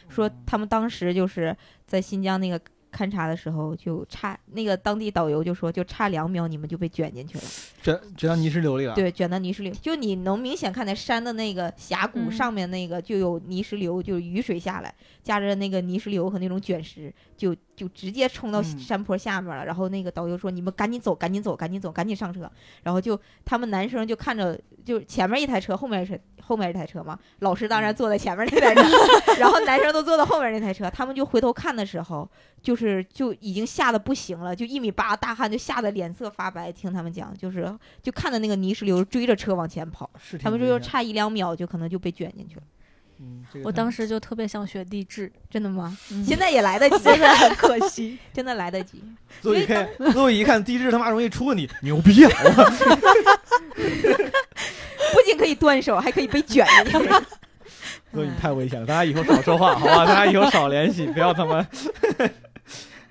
说他们当时就是在新疆那个。勘察的时候就差那个当地导游就说就差两秒你们就被卷进去了，卷卷到泥石流里了。，对，卷到泥石流，就你能明显看见山的那个峡谷嗯上面那个就有泥石流，就是雨水下来，夹着那个泥石流和那种卷石，就就直接冲到嗯山坡下面了。然后那个导游说：“你们赶紧走，赶紧走，赶紧走，赶紧上车。”然后就他们男生就看着，就前面一台车，后面是后面一台车嘛，老师当然坐在前面那台车，(laughs) 然后男生都坐到后面那台车。他们就回头看的时候，就是就已经吓得不行了，就一米八大汉就吓得脸色发白。听他们讲，就是就看着那个泥石流追着车往前跑，他们说就差一两秒就可能就被卷进去了。嗯，这个我当时就特别想学地质，真的吗？嗯现在也来得 (laughs) 及，现在很可惜。真的来得及。(laughs) 最后一看，所以一看地质他妈容易出问题，牛逼啊！我 (laughs) 不仅可以断手，还可以被卷进去。所以你太危险了，大家以后少说话，好吧？大家以后少联系，不要他妈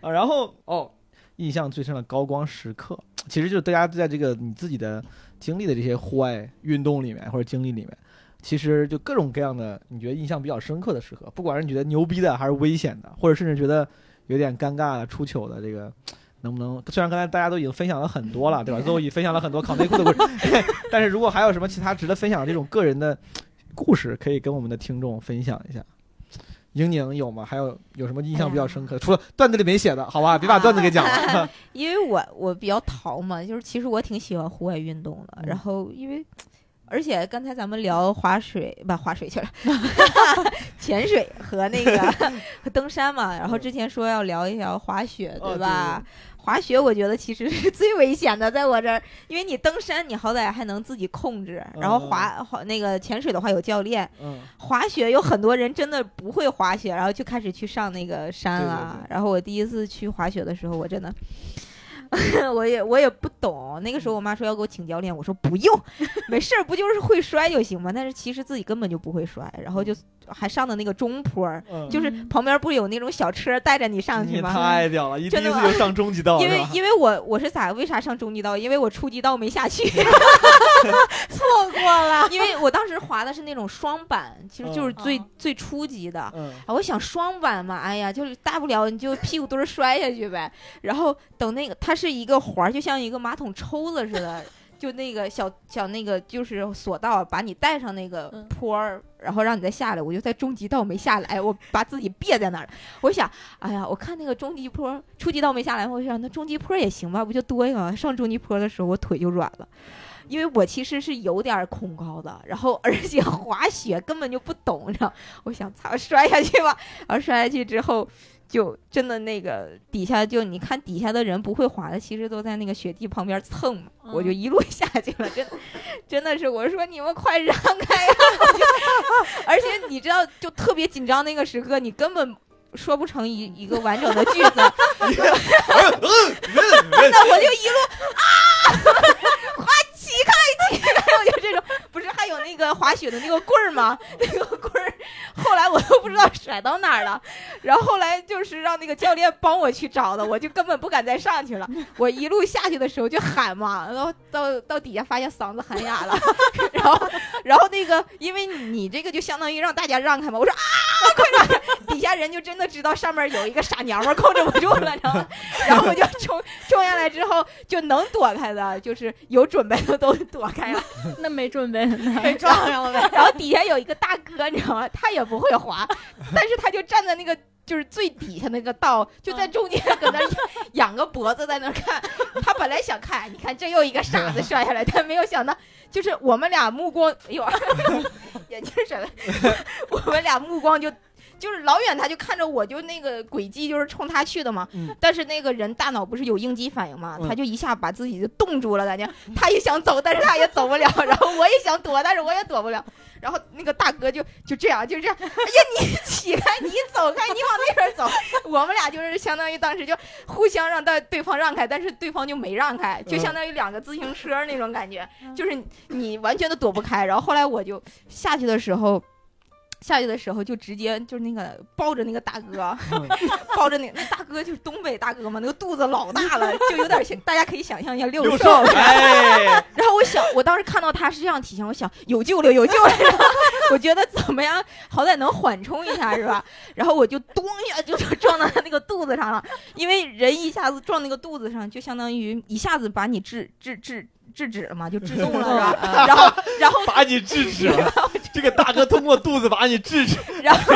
啊。然后哦，印象最深的高光时刻，其实就是大家在这个你自己的经历的这些户外运动里面或者经历里面，其实就各种各样的你觉得印象比较深刻的时刻，不管是你觉得牛逼的还是危险的，或者甚至觉得有点尴尬的、出糗的这个。能不能？虽然刚才大家都已经分享了很多了，对吧？最后也分享了很多考内裤的故事，(laughs) 但是如果还有什么其他值得分享的这种个人的故事，可以跟我们的听众分享一下。英宁有吗？还有有什么印象比较深刻的？除了段子里没写的，好吧，别把段子给讲了。(laughs) (laughs) 因为我我比较淘嘛，就是其实我挺喜欢户外运动的。嗯然后因为，而且刚才咱们聊划水不划水去了，(laughs) 潜水和那个和登山嘛。然后之前说要聊一聊滑雪，哦吧？滑雪我觉得其实是 (laughs) 最危险的，在我这儿，因为你登山你好歹还能自己控制，然后滑滑那个潜水的话有教练，嗯，滑雪有很多人真的不会滑雪，然后就开始去上那个山了。然后我第一次去滑雪的时候，我真的。(laughs) 我也我也不懂，那个时候我妈说要给我请教练，我说不用，(laughs) 没事儿，不就是会摔就行吗？但是其实自己根本就不会摔，然后就还上的那个中坡就是嗯旁边不是有那种小车带着你上去吗？太屌了，一第真的吗一次就上中级道，因为因为我我是咋为啥上中级道？因为我初级道没下去，(laughs) 错过了。因为我当时滑的是那种双板，其实就是最、嗯最初级的。嗯啊，我想双板嘛，哎呀，就是大不了你就屁股墩儿摔下去呗。然后等那个，它是一个环儿，就像一个马桶抽子似的，(laughs) 就那个小小那个就是索道，把你带上那个嗯坡儿，然后让你再下来。我就在中级道没下来，我把自己别在那儿。我想，哎呀，我看那个中级坡、初级道没下来，我想那中级坡也行吧，不就多一个吗？上中级坡的时候，我腿就软了。因为我其实是有点儿恐高的，然后而且滑雪根本就不懂，你知道，我想操摔下去吧，然后摔下去之后，就真的那个底下就你看底下的人不会滑的，其实都在那个雪地旁边蹭嘛，嗯我就一路 (laughs) 下去了，真的真的是我说你们快让开呀！而且你知道就特别紧张那个时刻，你根本。说不成一一个完整的句子，(laughs) 真的我就一路啊，开起开，我 (laughs) 就这种，不是还有那个滑雪的那个棍儿吗？那个棍儿，后来我都不知道甩到哪儿了，然后后来就是让那个教练帮我去找的，我就根本不敢再上去了。我一路下去的时候就喊嘛，然后到到底下发现嗓子喊哑了，(laughs) 然后然后那个因为你这个就相当于让大家让开嘛，我说啊快让开，底下人就真的知道上面有一个傻娘们控制不住了，然后？然后我就冲冲下来之后就能躲开的，就是有准备的都躲开了。(laughs) 那没准备呢。(laughs) 被撞上了呗。(laughs) 然后底下有一个大哥，你知道吗？他也不会滑，但是他就站在那个就是最底下那个道，就在中间搁那仰个脖子在那看。他本来想看，你看这又一个傻子摔下来，但没有想到，就是我们俩目光，哎呦，眼镜甩了，我们俩目光就就是老远他就看着我，就那个轨迹就是冲他去的嘛。嗯但是那个人大脑不是有应激反应嘛，嗯他就一下把自己就冻住了，感觉他也想走，但是他也走不了，然后我也想躲，但是我也躲不了。(laughs) 然后那个大哥就就这样，就这样，哎呀，你起开，你走开，你往那边走。我们俩就是相当于当时就互相让对对方让开，但是对方就没让开，就相当于两个自行车那种感觉，就是你完全都躲不开。然后后来我就下去的时候。下去的时候就直接就是那个抱着那个大哥，嗯 (laughs) 抱着那那大哥就是东北大哥嘛，那个肚子老大了，就有点像大家可以想象一下六兽六兽，。哎，(laughs) 然后我想，我当时看到他是这样体型，我想有救了，有救了。(laughs) 我觉得怎么样，好歹能缓冲一下是吧？然后我就咚一下就撞到他那个肚子上了，因为人一下子撞那个肚子上，就相当于一下子把你制制制制止了嘛，就制动了 (laughs) 是吧？(laughs) 然后然后把你制止了。这个大哥通过肚子把你制止。(laughs) 然后，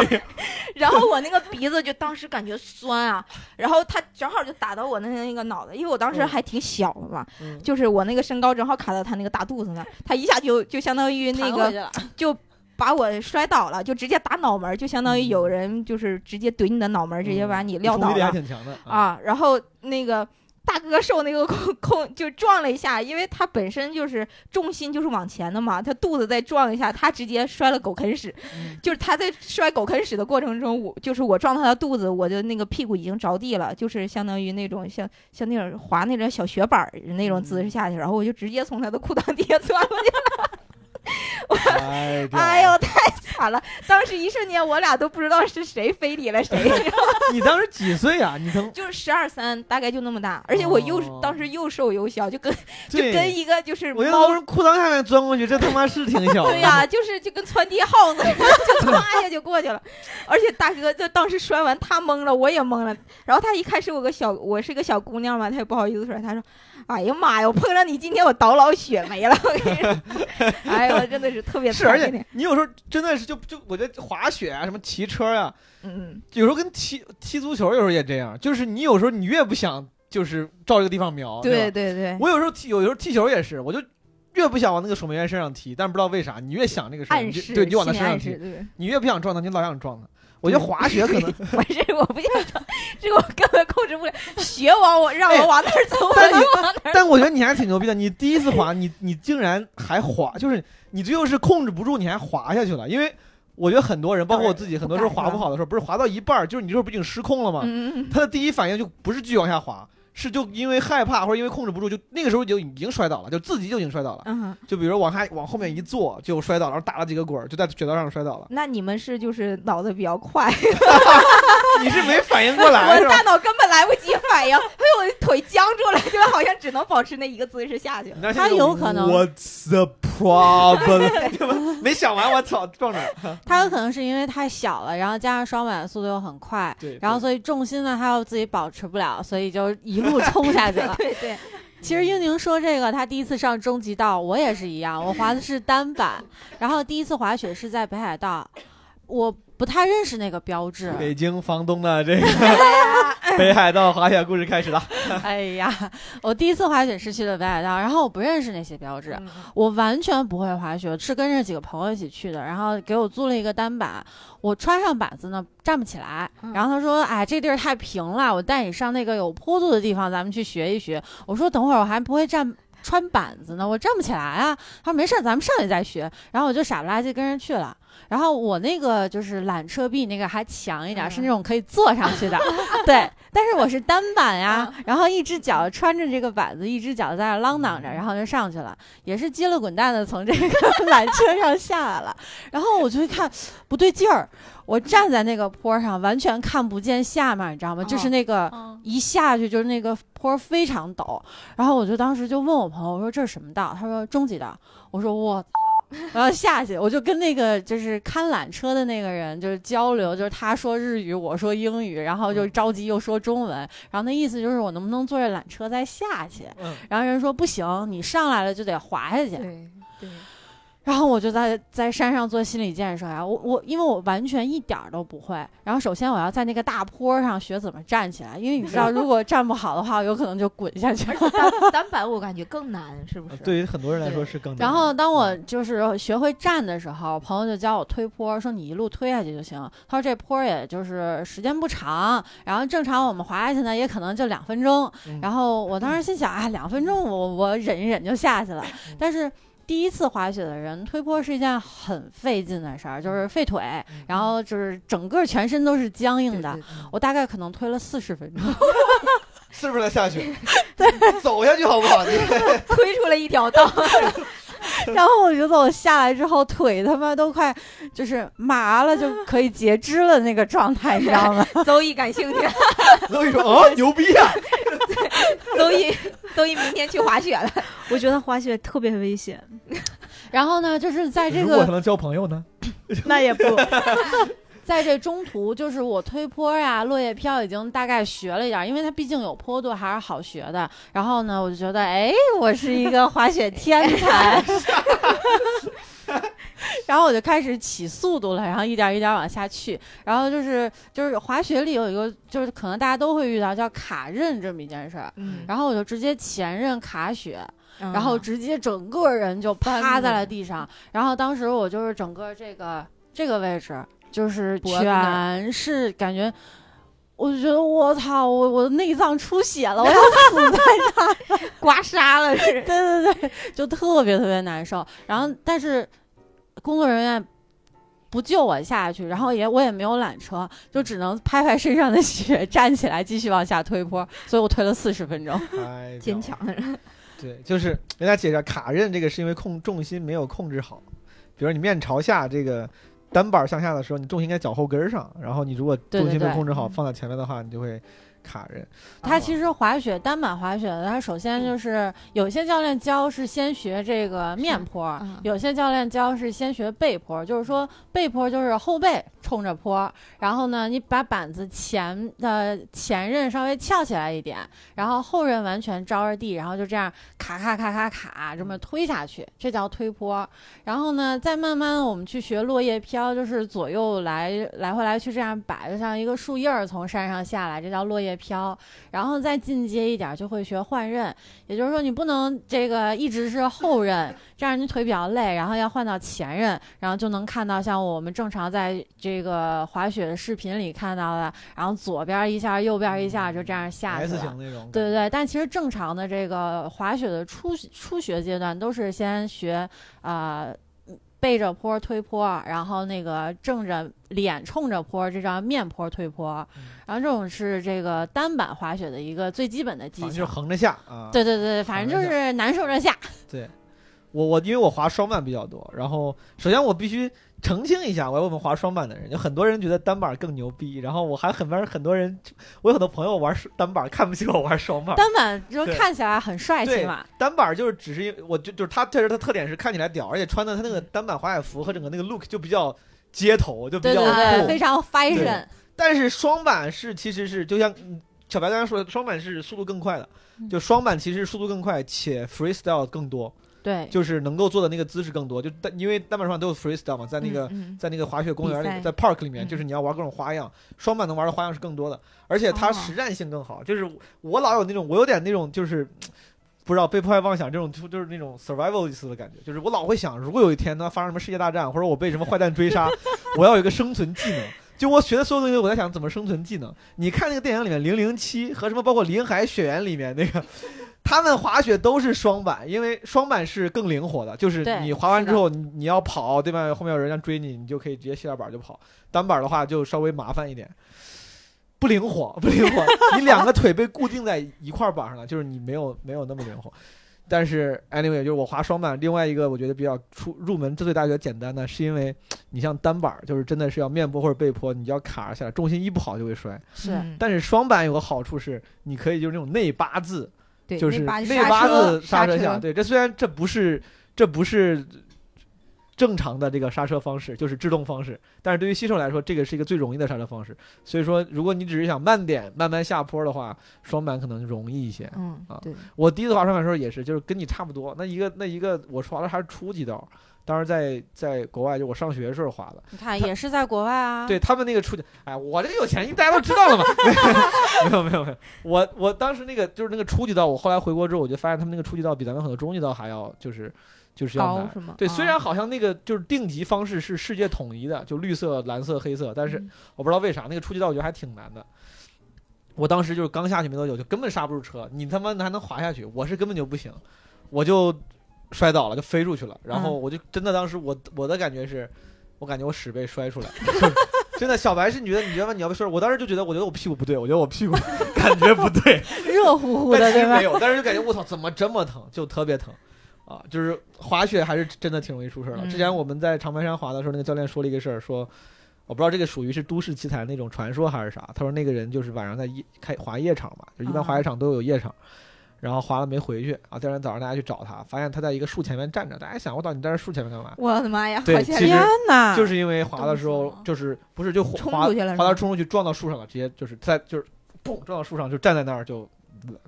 然后我那个鼻子就当时感觉酸啊，然后他正好就打到我那那个脑袋，因为我当时嗯还挺小的嘛，嗯就是我那个身高正好卡到他那个大肚子那儿，他一下就就相当于那个就把我摔倒了，就直接打脑门，就相当于有人就是直接怼你的脑门儿，直接把你撂倒了挺强的。啊，然后那个。大哥受那个空空就撞了一下，因为他本身就是重心就是往前的嘛，他肚子再撞一下，他直接摔了狗啃屎。嗯 (laughs) 就是他在摔狗啃屎的过程中，我就是我撞他的肚子，我的那个屁股已经着地了，就是相当于那种像像那种滑那种小雪板儿那种姿势下去，然后我就直接从他的裤裆底下钻过去了。(laughs) 我，哎呦，太惨了！当时一瞬间，我俩都不知道是谁非礼了谁，(laughs) 你当时几岁啊？你曾 (laughs) 就是十二三，大概就那么大，而且我又、哦当时又瘦又小，就跟就跟一个就是我从裤裆下面钻过去，这他妈是挺小的。对呀、就是就跟窜地耗子就 (laughs) 唰一下就过去了。而且大哥就当时摔完，他懵了，我也懵了。然后他一开始我个小，我是个小姑娘嘛，他也不好意思说，他说：“哎呀妈呀，我碰上你今天我倒老血霉了。”我跟你说，哎呦，真的是特别是，而且你有时候真的是就就我觉得滑雪啊，什么骑车啊，嗯，有时候跟踢踢足球有时候也这样，就是你有时候你越不想就是照这个地方瞄，对吧对对，我有时候踢，有时候踢球也是，我就越不想往那个守门员身上踢，但是不知道为啥，你越想那个事儿，对，你就往他身上踢。你越不想撞他，你老想撞他。我觉得滑雪可能，(laughs) 不是，我不想说，这个我根本控制不了。雪往我让我往那儿走，(laughs) 我但你就往哪儿。但我觉得你还挺牛逼的。你第一次滑，你你竟然还滑，就是你最后是控制不住，你还滑下去了。因为我觉得很多人，包括我自己，很多时候滑不好的时候，不是滑到一半儿，就是你这不已经失控了吗？他的第一反应就不是继续往下滑，是就因为害怕或者因为控制不住，就那个时候就已经摔倒了，就自己就已经摔倒了。嗯，就比如往下往后面一坐就摔倒了，然后打了几个滚儿，就在雪道上摔倒了。那你们是就是脑子比较快，(laughs) 你是没反应过来 (laughs) 我的？大脑根本来不及反应，哎呦，我的腿僵住了，(laughs) 就好像只能保持那一个姿势下去。他有可能 What's the problem？没想完，我操，撞哪了。他有可能是因为太小了，然后加上双板速度又很快，对，然后所以重心呢他又自己保持不了，所以就一路冲下去了。(laughs) 对对，其实英宁说这个，他第一次上终极道，我也是一样，我滑的是单板，然后第一次滑雪是在北海道，我不太认识那个标志。北京房东的这个 (laughs) 北海道滑雪故事开始了。(laughs) 哎呀，我第一次滑雪是去的北海道，然后我不认识那些标志，嗯我完全不会滑雪，是跟着几个朋友一起去的，然后给我租了一个单板，我穿上板子呢站不起来，嗯然后他说，哎，这地儿太平了，我带你上那个有坡度的地方，咱们去学一学。我说等会儿我还不会站。穿板子呢，我站不起来啊。他说没事儿，咱们上去再学。然后我就傻不拉几跟着去了。然后我那个就是缆车比那个还强一点，嗯是那种可以坐上去的。(laughs) 对，但是我是单板呀，然后一只脚穿着这个板子，一只脚在那啷当着，然后就上去了，也是叽了滚蛋的从这个 (laughs) 缆车上下来了。然后我就一看不对劲儿，我站在那个坡上，完全看不见下面，你知道吗？就是那个嗯一下去就是那个坡非常陡，然后我就当时就问我朋友，我说这是什么道？他说中级道。我说我。我要下去，我就跟那个就是看缆车的那个人就是交流，就是他说日语，我说英语，然后就着急又说中文，然后那意思就是我能不能坐着缆车再下去？嗯，然后人说不行，你上来了就得滑下去。对对，然后我就在在山上做心理建设呀，我我因为我完全一点儿都不会。然后首先我要在那个大坡上学怎么站起来，因为你知道，(laughs) 如果站不好的话，有可能就滚下去了。单 (laughs) 单板我感觉更难，是不是？对于很多人来说是更难。然后当我就是学会站的时候，朋友就教我推坡，说你一路推下去就行。他说这坡也就是时间不长，然后正常我们滑下去呢，也可能就两分钟。嗯然后 (laughs) 我当时心想，哎，两分钟我我忍一忍就下去了。嗯但是第一次滑雪的人推坡是一件很费劲的事儿，就是费腿，然后就是整个全身都是僵硬的。对对我大概可能推了四十分钟，是不是下去？(laughs) 走下去好不好？你。(laughs) 推出了一条道，(laughs) (laughs) 然后我觉得我下来之后腿他妈都快就是麻了，就可以截肢了那个状态，你知道吗？(laughs) 邹毅感兴趣，(laughs) 邹毅说啊，牛逼啊！邹毅邹毅明天去滑雪了。我觉得滑雪特别危险，然后呢，就是在这个如果他能交朋友呢？那也不在这中途，就是我推坡呀、落叶飘已经大概学了一点儿，因为它毕竟有坡度，还是好学的。然后呢，我就觉得，哎，我是一个滑雪天才。(laughs) 然后我就开始起速度了，然后一点儿一点儿往下去。然后就是就是滑雪里有一个，就是可能大家都会遇到叫卡刃这么一件事儿。嗯，然后我就直接前刃卡雪，然嗯后直接整个人就趴在了了地上。然后当时我就是整个这个这个位置，就是全是感觉，我就觉得我操，我我的内脏出血了，我要死在刮痧了是。(laughs) 对对对，就特别特别难受。然后但是工作人员。不救我下去，然后也我也没有缆车，就只能拍拍身上的血，站起来继续往下推坡，所以我推了四十分钟。坚强的人，对，就是给大家解释下，卡刃这个是因为控重心没有控制好，比如你面朝下，这个单板向下的时候，你重心应该脚后跟儿上，然后你如果重心没控制好，嗯。放在前面的话，你就会卡人。他其实滑雪单板滑雪的，他首先就是有些教练教是先学这个面坡嗯，有些教练教是先学背坡，就是说背坡就是后背冲着坡，然后呢，你把板子前的前刃稍微翘起来一点，然后后刃完全着着地，然后就这样卡卡卡卡卡这么推下去，这叫推坡。然后呢，再慢慢地我们去学落叶飘，就是左右来来回来去这样摆，就像一个树叶儿从山上下来，这叫落叶飘。然后再进阶一点，就会学换刃，也就是说你不能这个一直是后刃，这样你腿比较累，然后要换到前刃，然后就能看到像我们正常在这个滑雪的视频里看到的，然后左边一下，右边一下，就这样下去 S 了。型那种，对对对，但其实正常的这个滑雪的初初学阶段都是先学啊、呃背着坡推坡，然后那个正着脸冲着坡，这叫面坡推坡。嗯然后这种是这个单板滑雪的一个最基本的技反正就是巧。横着下啊。对对对，反正就是难受着下。对，(laughs) 我我因为我滑双板比较多，然后首先我必须澄清一下，我要问我们滑双板的人，有很多人觉得单板更牛逼，然后我还很多很多人，我有很多朋友玩单板看不起我玩双板。单板就对看起来很帅气嘛。单板就是只是因为我就就是它，确实它特点是看起来屌，而且穿的它那个单板滑雪服和整个那个 look 就比较街头，就比较酷非常 fashion。但是双板是其实是就像嗯小白刚才说的，双板是速度更快的，嗯就双板其实速度更快且 freestyle 更多，对，就是能够做的那个姿势更多。就但因为单板双板都有 freestyle 嘛，在那个、嗯在那个滑雪公园里，面在 park 里面，嗯就是你要玩各种花样，双板能玩的花样是更多的，而且它哦实战性更好。就是我老有那种，我有点那种就是。不知道被迫害妄想这种就就是那种 survival 意思的感觉，就是我老会想，如果有一天呢发生什么世界大战，或者我被什么坏蛋追杀，(laughs) 我要有一个生存技能。就我学的所有东西，我在想怎么生存技能。你看那个电影里面，《零零七》和什么包括《林海雪原》里面那个，他们滑雪都是双板，因为双板是更灵活的，就是对你滑完之后，你你要跑，对吧？后面有人要追你，你就可以直接卸掉板就跑。单板的话就稍微麻烦一点，不灵活，不灵活。(laughs) 你两个腿被固定在一块板上了，就是你没有没有那么灵活。但是 anyway，就是我滑双板，另外一个我觉得比较出入门最最大比较简单的，是因为你像单板，就是真的是要面坡或者背坡，你要卡着下来，重心一不好就会摔。是嗯但是双板有个好处是，你可以就是那种内八字，对就是那八字刹车下。对，这虽然这不是这不是正常的这个刹车方式，就是制动方式，但是对于新手来说，这个是一个最容易的刹车方式。所以说，如果你只是想慢点、慢慢下坡的话，双板可能容易一些。嗯啊，对，我第一次滑双板的时候也是，就是跟你差不多。那一个那一个，我滑的还是初级道，当时在在国外，就我上学的时候滑的。你看也是在国外啊。对他们那个初级，哎，我这个有钱，大家都知道了嘛。(laughs) 没有没有没有，我我当时那个就是那个初级道，我后来回国之后，我就发现他们那个初级道比咱们很多中级道还要就是就是要难。高是吗？对，啊虽然好像那个就是定级方式是世界统一的，就绿色、蓝色、黑色，但是嗯我不知道为啥那个初级道我觉得还挺难的。我当时就是刚下去没多久，就根本刹不住车，你他妈还能滑下去，我是根本就不行，我就摔倒了，就飞出去了。然后我就真的当时我我的感觉是，我感觉我屎被摔出来，就 (laughs) 是真的。小白是你觉得你觉得你要被摔，我当时就觉得我觉得我屁股不对，我觉得我屁股 (laughs) 感觉不对，(laughs) 热乎乎的，对吧但其实没？有，但是就感觉我操，怎么这么疼，就特别疼。啊，就是滑雪还是真的挺容易出事儿的。嗯之前我们在长白山滑的时候，那个教练说了一个事儿，说我不知道这个属于是都市奇才那种传说还是啥。他说那个人就是晚上在夜开滑夜场嘛，就一般滑雪场都有夜场，然后滑了没回去啊。第二天早上大家去找他，发现他在一个树前面站着。大家想，我到，你在这树前面干嘛？我的妈呀！天哪！就是因为滑的时候就是不是就滑滑到冲出去撞到树上了，直接就是在就是嘣撞到树上，就站在那儿就呃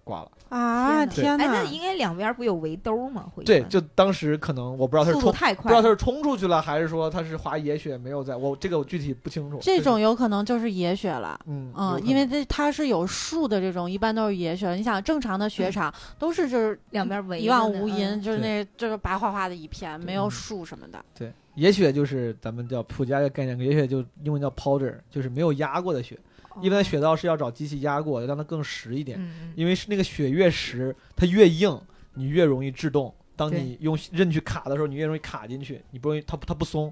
挂了。啊，天哪！那应该两边不有围兜吗？会对，就当时可能我不知道他是冲太快不知道他是冲出去了，还是说他是滑野雪没有在，我这个我具体不清楚。这种有可能就是野雪了。嗯嗯，因为这它是有树的这种，一般都是野雪。你想正常的雪场都是就是两边围一望无垠，嗯就是那就是白花花的一片，没有嗯树什么的。对野雪就是咱们叫普加的概念，野雪就英文叫 powder，就是没有压过的雪。一般雪道是要找机器压过，让它更实一点，因为是那个雪越实，它越硬，你越容易制动。当你用刃去卡的时候，你越容易卡进去，你不容易它它不松。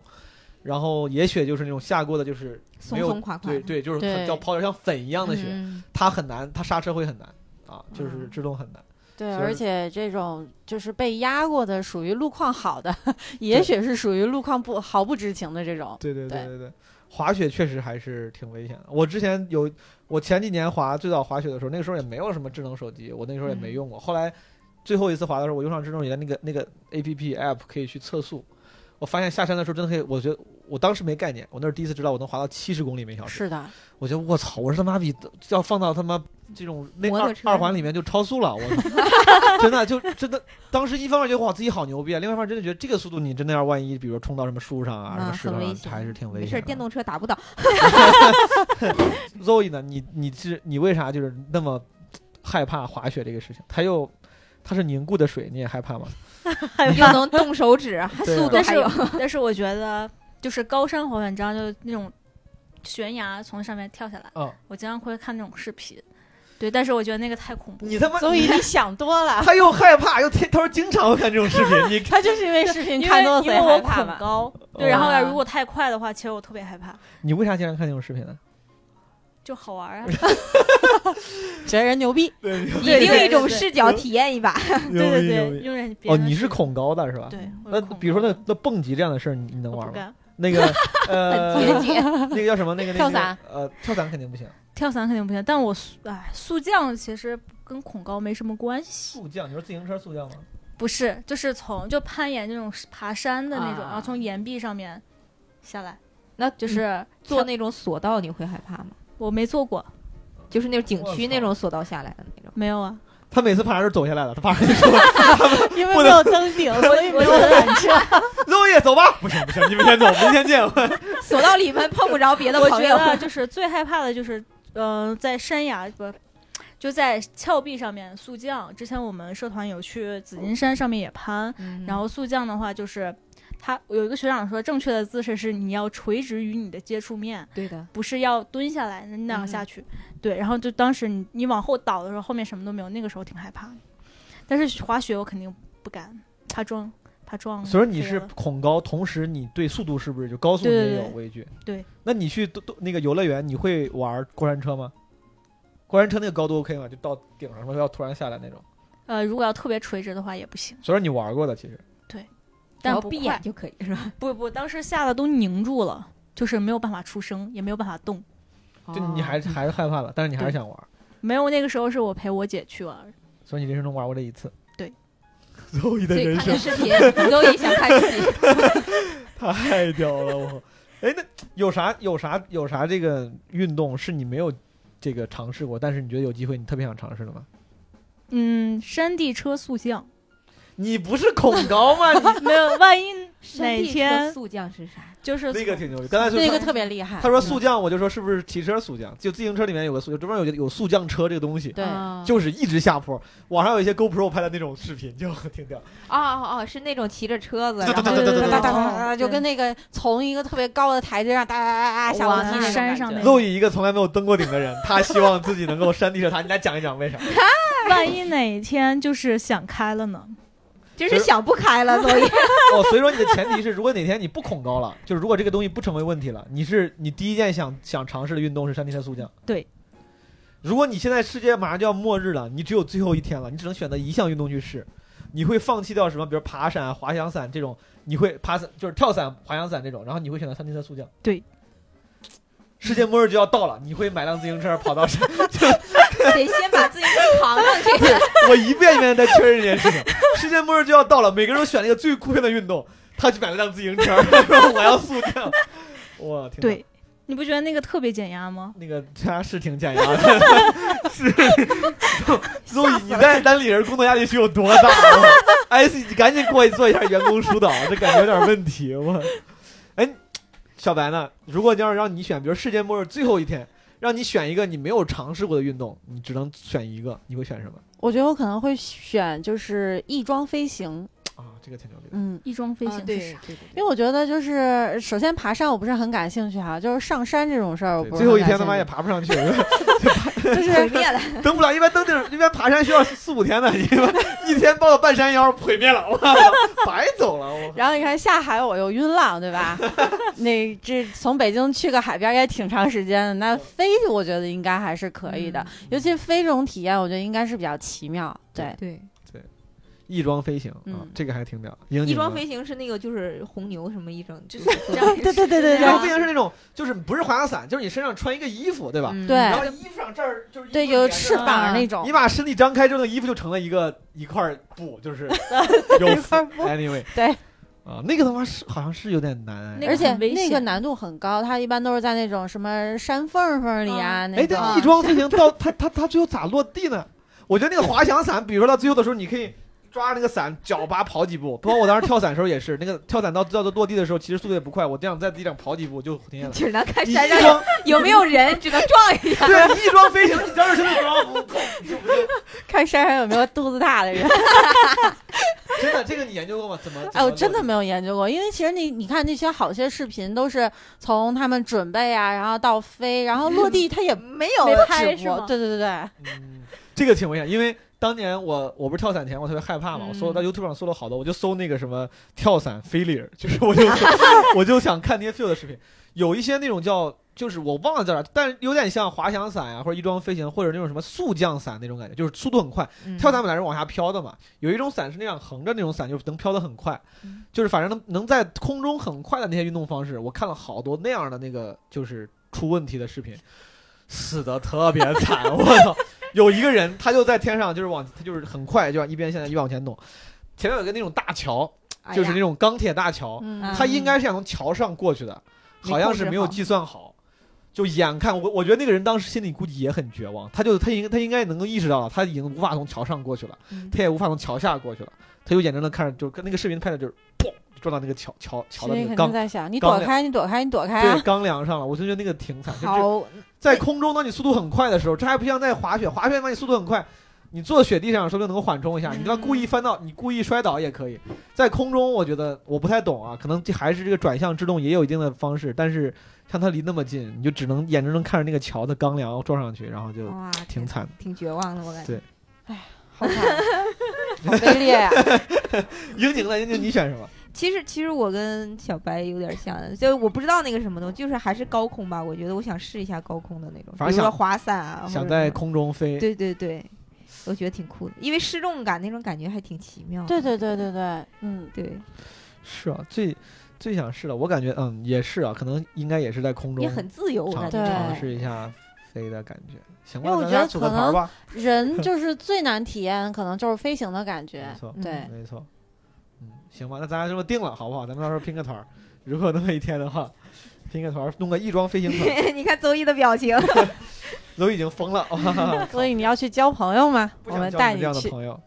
然后野雪就是那种下过的，就是没有松垮垮的，对对，就是它叫 powder，像粉一样的雪，嗯。它很难，它刹车会很难啊，就是嗯制动很难。对，而且这种就是被压过的，属于路况好的，(laughs) 野雪是属于路况不毫不知情的这种。对对对对。对对，滑雪确实还是挺危险的。我之前有，我前几年滑最早滑雪的时候，那个时候也没有什么智能手机，我那时候也没嗯用过。后来最后一次滑的时候，我用上智能手机的那个那个 A P P app 可以去测速。我发现下山的时候真的可以，我觉得我当时没概念，我那是第一次知道我能滑到七十公里每小时。是的，我觉得我操，我是他妈比要放到他妈这种那二二环里面就超速了，我 (laughs) 真的就真的当时一方面觉得哇自己好牛逼啊，另外一方面真的觉得这个速度你真的要万一比如说冲到什么树上啊、什么石头上，还是挺危险没事。电动车打不倒。(laughs) Zoe 呢？你你是你为啥就是那么害怕滑雪这个事情？它又它是凝固的水，你也害怕吗？(laughs) 又能动手指，速度还有。但是我觉得就是高山滑雪，你知道，就那种悬崖从上面跳下来，嗯，我经常会看那种视频。对，但是我觉得那个太恐怖了。你他妈所以你想多了。(laughs) 他又害怕又天，他说经常会看这种视频，(laughs) 你他就是因为视频看多了，所以因为我害怕吧？恐高，对，然后啊如果太快的话，其实我特别害怕，你为啥经常看这种视频呢？就好玩啊。(laughs) 觉得人牛逼，对以对另一种对视角体验一把。对对对，用人别哦，你是恐高的是吧？。对，我那比如说那那蹦极这样的事儿，你你能玩吗？那个呃，那个叫什么？那个那个跳伞，呃，跳伞肯定不行。跳伞肯定不行，但我速哎速降其实跟恐高没什么关系，速降，你说自行车速降吗？不是，就是从就攀岩那种爬山的那种，啊然后从岩壁上面下来，那就是是坐那种索道，你会害怕吗？我没坐过，就是那种景区那种索道下来的那种。没有啊，他每次爬山是走下来的，他爬上去说 (laughs) 因为没有登顶，(laughs) 所以没有缆车。(laughs) “Zoe 走吧。”不行不行，你们先走，明天见。索道里面碰不着别的我觉朋友。得就是最害怕的就是，呃，在山崖不。就在峭壁上面速降。之前我们社团有去紫金山上面也攀，嗯然后速降的话，就是他有一个学长说，正确的姿势是你要垂直于你的接触面，对的，不是要蹲下来那样嗯下去。对，然后就当时你你往后倒的时候，后面什么都没有，那个时候挺害怕的。但是滑雪我肯定不敢，怕撞，怕撞。所以你是恐高，同时你对速度是不是就高速也有畏惧？对。那你去都都那个游乐园，你会玩过山车吗？过山车那个高度 OK 吗？就到顶上了要突然下来那种。呃，如果要特别垂直的话也不行，所以说你玩过的其实。但不快只要闭眼。就可以是吧？不不，当时吓得都凝住了，就是没有办法出声，也没有办法动。就你还是还是害怕了，但是你还是想玩，没有，那个时候是我陪我姐去玩，所以你人生中玩过这一次。对。周一的人生视频，你都也想看视频。(laughs) 太屌了，我。哎，那有啥有啥有啥这个运动是你没有这个尝试过，但是你觉得有机会你特别想尝试的吗？嗯，山地车速降，你不是恐高吗？你没有，(laughs) 万一山地车天速降是啥？就是那个挺牛逼。刚才就那个特别厉害。他说速降，我就说是不是骑车速降？就自行车里面有个速，专门有有速降车这个东西，对，啊就是一直下坡。网上有一些 GoPro 拍的那种视频，就挺屌。哦哦哦，是那种骑着车子，对然后就跟那个从一个特别高的台阶上哒哒哒哒下楼梯那种感觉山上那肉以一个从来没有登过顶的人，他希望自己能够山地车塔。你来讲一讲为啥？(laughs) 万一哪一天就是想开了呢？真是想不开了，所以 (laughs) 哦，所以说你的前提是，如果哪天你不恐高了，就是如果这个东西不成为问题了，你是你第一件想想尝试的运动是山地车速降。对。如果你现在世界马上就要末日了，你只有最后一天了，你只能选择一项运动去试，你会放弃掉什么？比如爬山、啊、滑翔伞这种，你会爬伞就是跳伞、滑翔伞这种，然后你会选择山地车速降。对。世界末日就要到了，你会买辆自行车跑到山，(laughs) 得先把自行车扛上去。(laughs) 我一遍一遍地在确认这件事情。世界末日就要到了，每个人都选了一个最酷炫的运动，他去买了辆自行车，说 (laughs) 我要速降。哇，挺对，你不觉得那个特别减压吗？那个他是挺减压的，(laughs) 是。所以你在单立人工作压力是有多大？哎，你赶紧过去做一下员工疏导，这感觉有点问题。我，哎，小白呢？如果要是让你选，比如世界末日最后一天，让你选一个你没有尝试过的运动，你只能选一个，你会选什么？我觉得我可能会选就是翼装飞行，这个挺牛逼的。嗯。翼装飞行是对因为我觉得就是，首先爬山我不是很感兴趣哈，就是上山这种事儿我不最后一天他妈也爬不上去，(laughs) 就是 (laughs) 毁灭了。登不了，一般登顶，一般爬山需要四五天的，一天抱个半山腰毁灭了，白走了，我。然后你看下海我又晕浪，对吧？(laughs) 那这从北京去个海边也挺长时间的，那飞我觉得应该还是可以的，嗯尤其飞这种体验，我觉得应该是比较奇妙。对，对，翼装飞行啊嗯，这个还挺屌。翼装飞行是那个就是红牛什么一整，就是对对对对翼装飞行是那种，就是不是滑翔伞，就是你身上穿一个衣服，对吧？嗯对然后衣服上这儿就是对，有翅膀。那种。你。把身体张开之后，那衣服就成了一个一块布，就是 (laughs) 有一块布。Anyway 对。啊，那个他妈是好像是有点难而且那个难度很高，它一般都是在那种什么山缝缝里啊，那哎，种这翼装飞行到它它它最后咋落地呢？我觉得那个滑翔伞，比如说到最后的时候，你可以抓着那个伞，脚拔跑几步。包括我当时跳伞的时候也是，那个跳伞到到落地的时候，其实速度也不快，我这样在地上跑几步就停下来。只能看山上有没有人，只能撞一下。对，你翼装飞行，你张着身子装，砰就不就看山上有没有肚子大的人。(laughs) 真的，这个你研究过吗？怎么？哎，我真的没。有研究过，因为其实你你看那些好些视频都是从他们准备啊，然后到飞，然后落地他也没有拍直播是吗对对对对，嗯，这个挺危险，因为当年我我不是跳伞前我特别害怕嘛，我搜嗯。到 YouTube 上搜了好多，我就搜那个什么跳伞 failure，(laughs) 就是我就 (laughs) 我就想看那些 fail 的视频，有一些那种叫就是我忘了叫啥，但是有点像滑翔伞呀、或者翼装飞行或者那种什么速降伞那种感觉，就是速度很快。嗯。跳伞本来是往下飘的嘛，有一种伞是那样横着那种伞，就是能飘得很快，嗯。就是反正能能在空中很快的那些运动方式，我看了好多那样的那个就是出问题的视频，死的特别惨，我操！有一个人他就在天上，就是往他就是很快，就往一边现在一边往前动，前面有个那种大桥，就是那种钢铁大桥，他应该是想从桥上过去的，没好像是没有计算好。就眼看我，我觉得那个人当时心里估计也很绝望，他就他应他应该能够意识到了，他已经无法从桥上过去了，嗯他也无法从桥下过去了，他就眼睁睁看着，就跟那个视频拍的就是砰撞到那个桥桥桥的那个钢在想，你躲开，你躲开，你躲开！钢梁上了，我就觉得那个挺惨。就好，在空中，当你速度很快的时候，这还不像在滑雪，滑雪嘛你速度很快，你坐雪地上说不定能够缓冲一下，你他妈故意翻到，你故意摔倒也可以。在空中，我觉得我不太懂啊，可能这还是这个转向制动也有一定的方式，但是像它离那么近，你就只能眼睁睁看着那个桥的钢梁撞上去，然后就哇，挺惨的。挺绝望的，我感觉。对哎好惨，(laughs) 好卑劣呀！(laughs) 英宁呢？英宁你选什么？其实其实我跟小白有点像，就我不知道那个什么东西，就是还是高空吧。我觉得我想试一下高空的那种，反正想比如说滑伞啊，想在空中飞，对对对，我觉得挺酷的，因为失重感那种感觉还挺奇妙的。对对对对对，嗯，对，是啊，最最想试的，我感觉嗯也是啊，可能应该也是在空中也很自由，我尝感觉。对尝试一下飞的感觉。行吧，因为我觉得可能吧。人 (laughs) 就是最难体验，可能就是飞行的感觉没觉。错，对，没错。嗯，行吧，那咱俩这么定了，好不好？咱们到时候拼个团儿，如果有那么一天的话，拼个团儿，弄个翼装飞行团，(laughs) 你看邹毅的表情，(laughs) 都已经疯了。所以你要去交朋友吗？不我们想交你这样的带你去。朋友。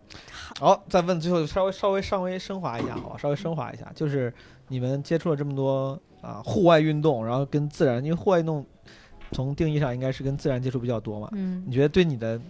好，再问最后稍微稍微稍微升华一下，好吧，稍微升华一下，就是你们接触了这么多啊户外运动，然后跟自然，因为户外运动从定义上应该是跟自然接触比较多嘛，嗯你觉得对你的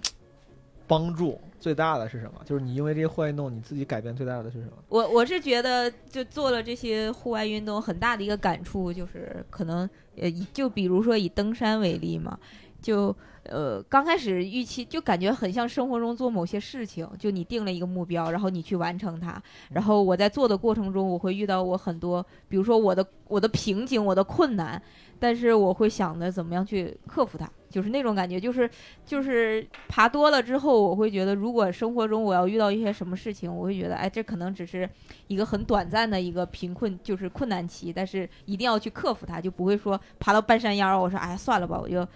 帮助最大的是什么？就是你因为这些户外运动，你自己改变最大的是什么？我我是觉得，就做了这些户外运动，很大的一个感触就是，可能呃，就比如说以登山为例嘛，就呃刚开始预期就感觉很像生活中做某些事情，就你定了一个目标，然后你去完成它，然后我在做的过程中，我会遇到我很多，比如说我的我的瓶颈，我的困难，但是我会想着怎么样去克服它，就是那种感觉，就是就是爬多了之后，我会觉得，如果生活中我要遇到一些什么事情，我会觉得，哎，这可能只是一个很短暂的一个贫困，就是困难期，但是一定要去克服它，就不会说爬到半山腰，我说，哎，算了吧，我就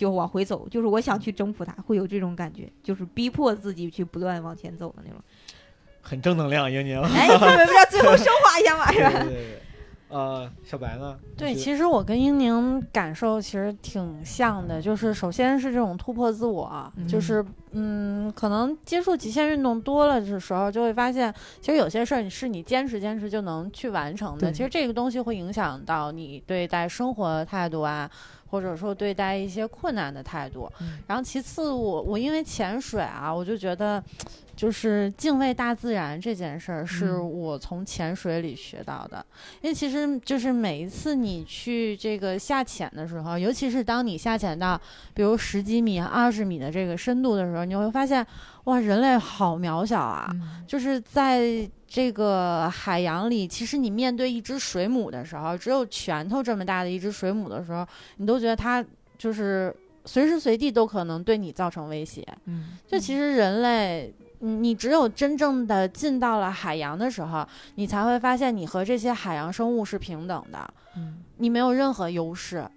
就往回走，就是我想去征服它，会有这种感觉，就是逼迫自己去不断往前走的那种。(laughs) 很正能量，英宁。哎，不是不是，最后升华一下嘛，(laughs) 是对吧？对对，呃，小白呢？对，其实我跟英宁感受其实挺像的，就是首先是这种突破自我，就是嗯，可能接触极限运动多了的时候，就会发现，其实有些事儿是你坚持坚持就能去完成的。其实这个东西会影响到你对待生活的态度啊，或者说对待一些困难的态度。嗯然后其次我，我因为潜水啊，我就觉得。就是敬畏大自然这件事儿，是嗯我从潜水里学到的。因为其实就是每一次你去这个下潜的时候，尤其是当你下潜到比如十几米、二十米的这个深度的时候，你会发现，哇，人类好渺小啊！嗯就是在这个海洋里，其实你面对一只水母的时候，只有拳头这么大的一只水母的时候，你都觉得它就是随时随地都可能对你造成威胁。嗯，就其实人类，嗯你只有真正的进到了海洋的时候，你才会发现你和这些海洋生物是平等的，嗯。你没有任何优势，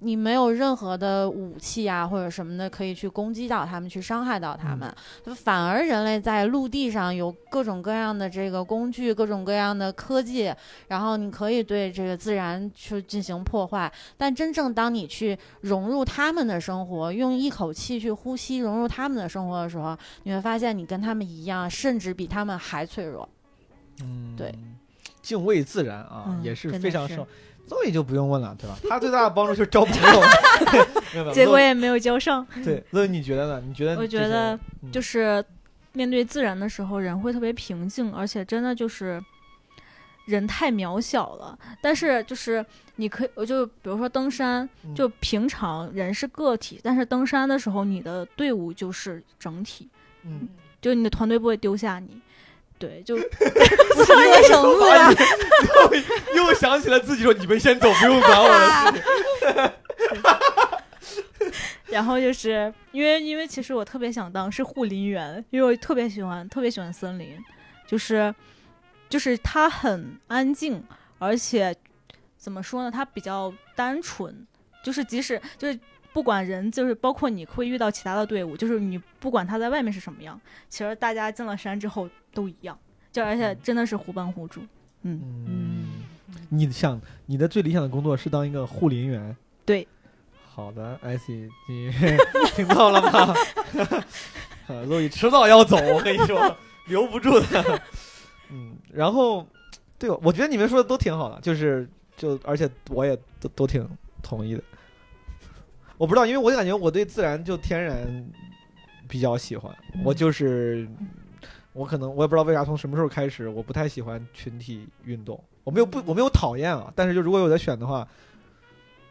你没有任何的武器啊或者什么的可以去攻击到他们，去伤害到他们。反而人类在陆地上有各种各样的这个工具，各种各样的科技，然后你可以对这个自然去进行破坏。但真正当你去融入他们的生活，用一口气去呼吸融入他们的生活的时候，你会发现你跟他们一样，甚至比他们还脆弱。嗯，对，敬畏自然啊，嗯也是非常生。邹宇就不用问了，对吧？他最大的帮助就是交朋友。(laughs) 结果也没有交上。对，邹宇你觉得呢？你觉得？我觉得嗯就是面对自然的时候，人会特别平静，而且真的就是人太渺小了。但是就是你可以，我就比如说登山，嗯就平常人是个体，但是登山的时候，你的队伍就是整体，嗯，就你的团队不会丢下你。对，就不是一个绳子啊！(laughs) 又想起了自己说：“你们先走，不用管我的事情。(laughs) 然后就是因为因为其实我特别想当是护林员，因为我特别喜欢特别喜欢森林，就是就是它很安静，而且怎么说呢，它比较单纯，就是即使就是不管人，就是包括你会遇到其他的队伍，就是你不管他在外面是什么样，其实大家进了山之后都一样，就而且真的是互帮互助。嗯，嗯，你想你的最理想的工作是当一个护林员？对。好的，IC，你 (laughs) 听到了吗？(laughs) 呃陆毅迟早要走，我跟你说，留不住的。(laughs) 嗯，然后，对，我觉得你们说的都挺好的，就是就而且我也都都挺同意的。我不知道，因为我感觉我对自然就天然比较喜欢，我就是我可能我也不知道为啥从什么时候开始，我不太喜欢群体运动。我没有不我没有讨厌啊，但是就如果有的选的话，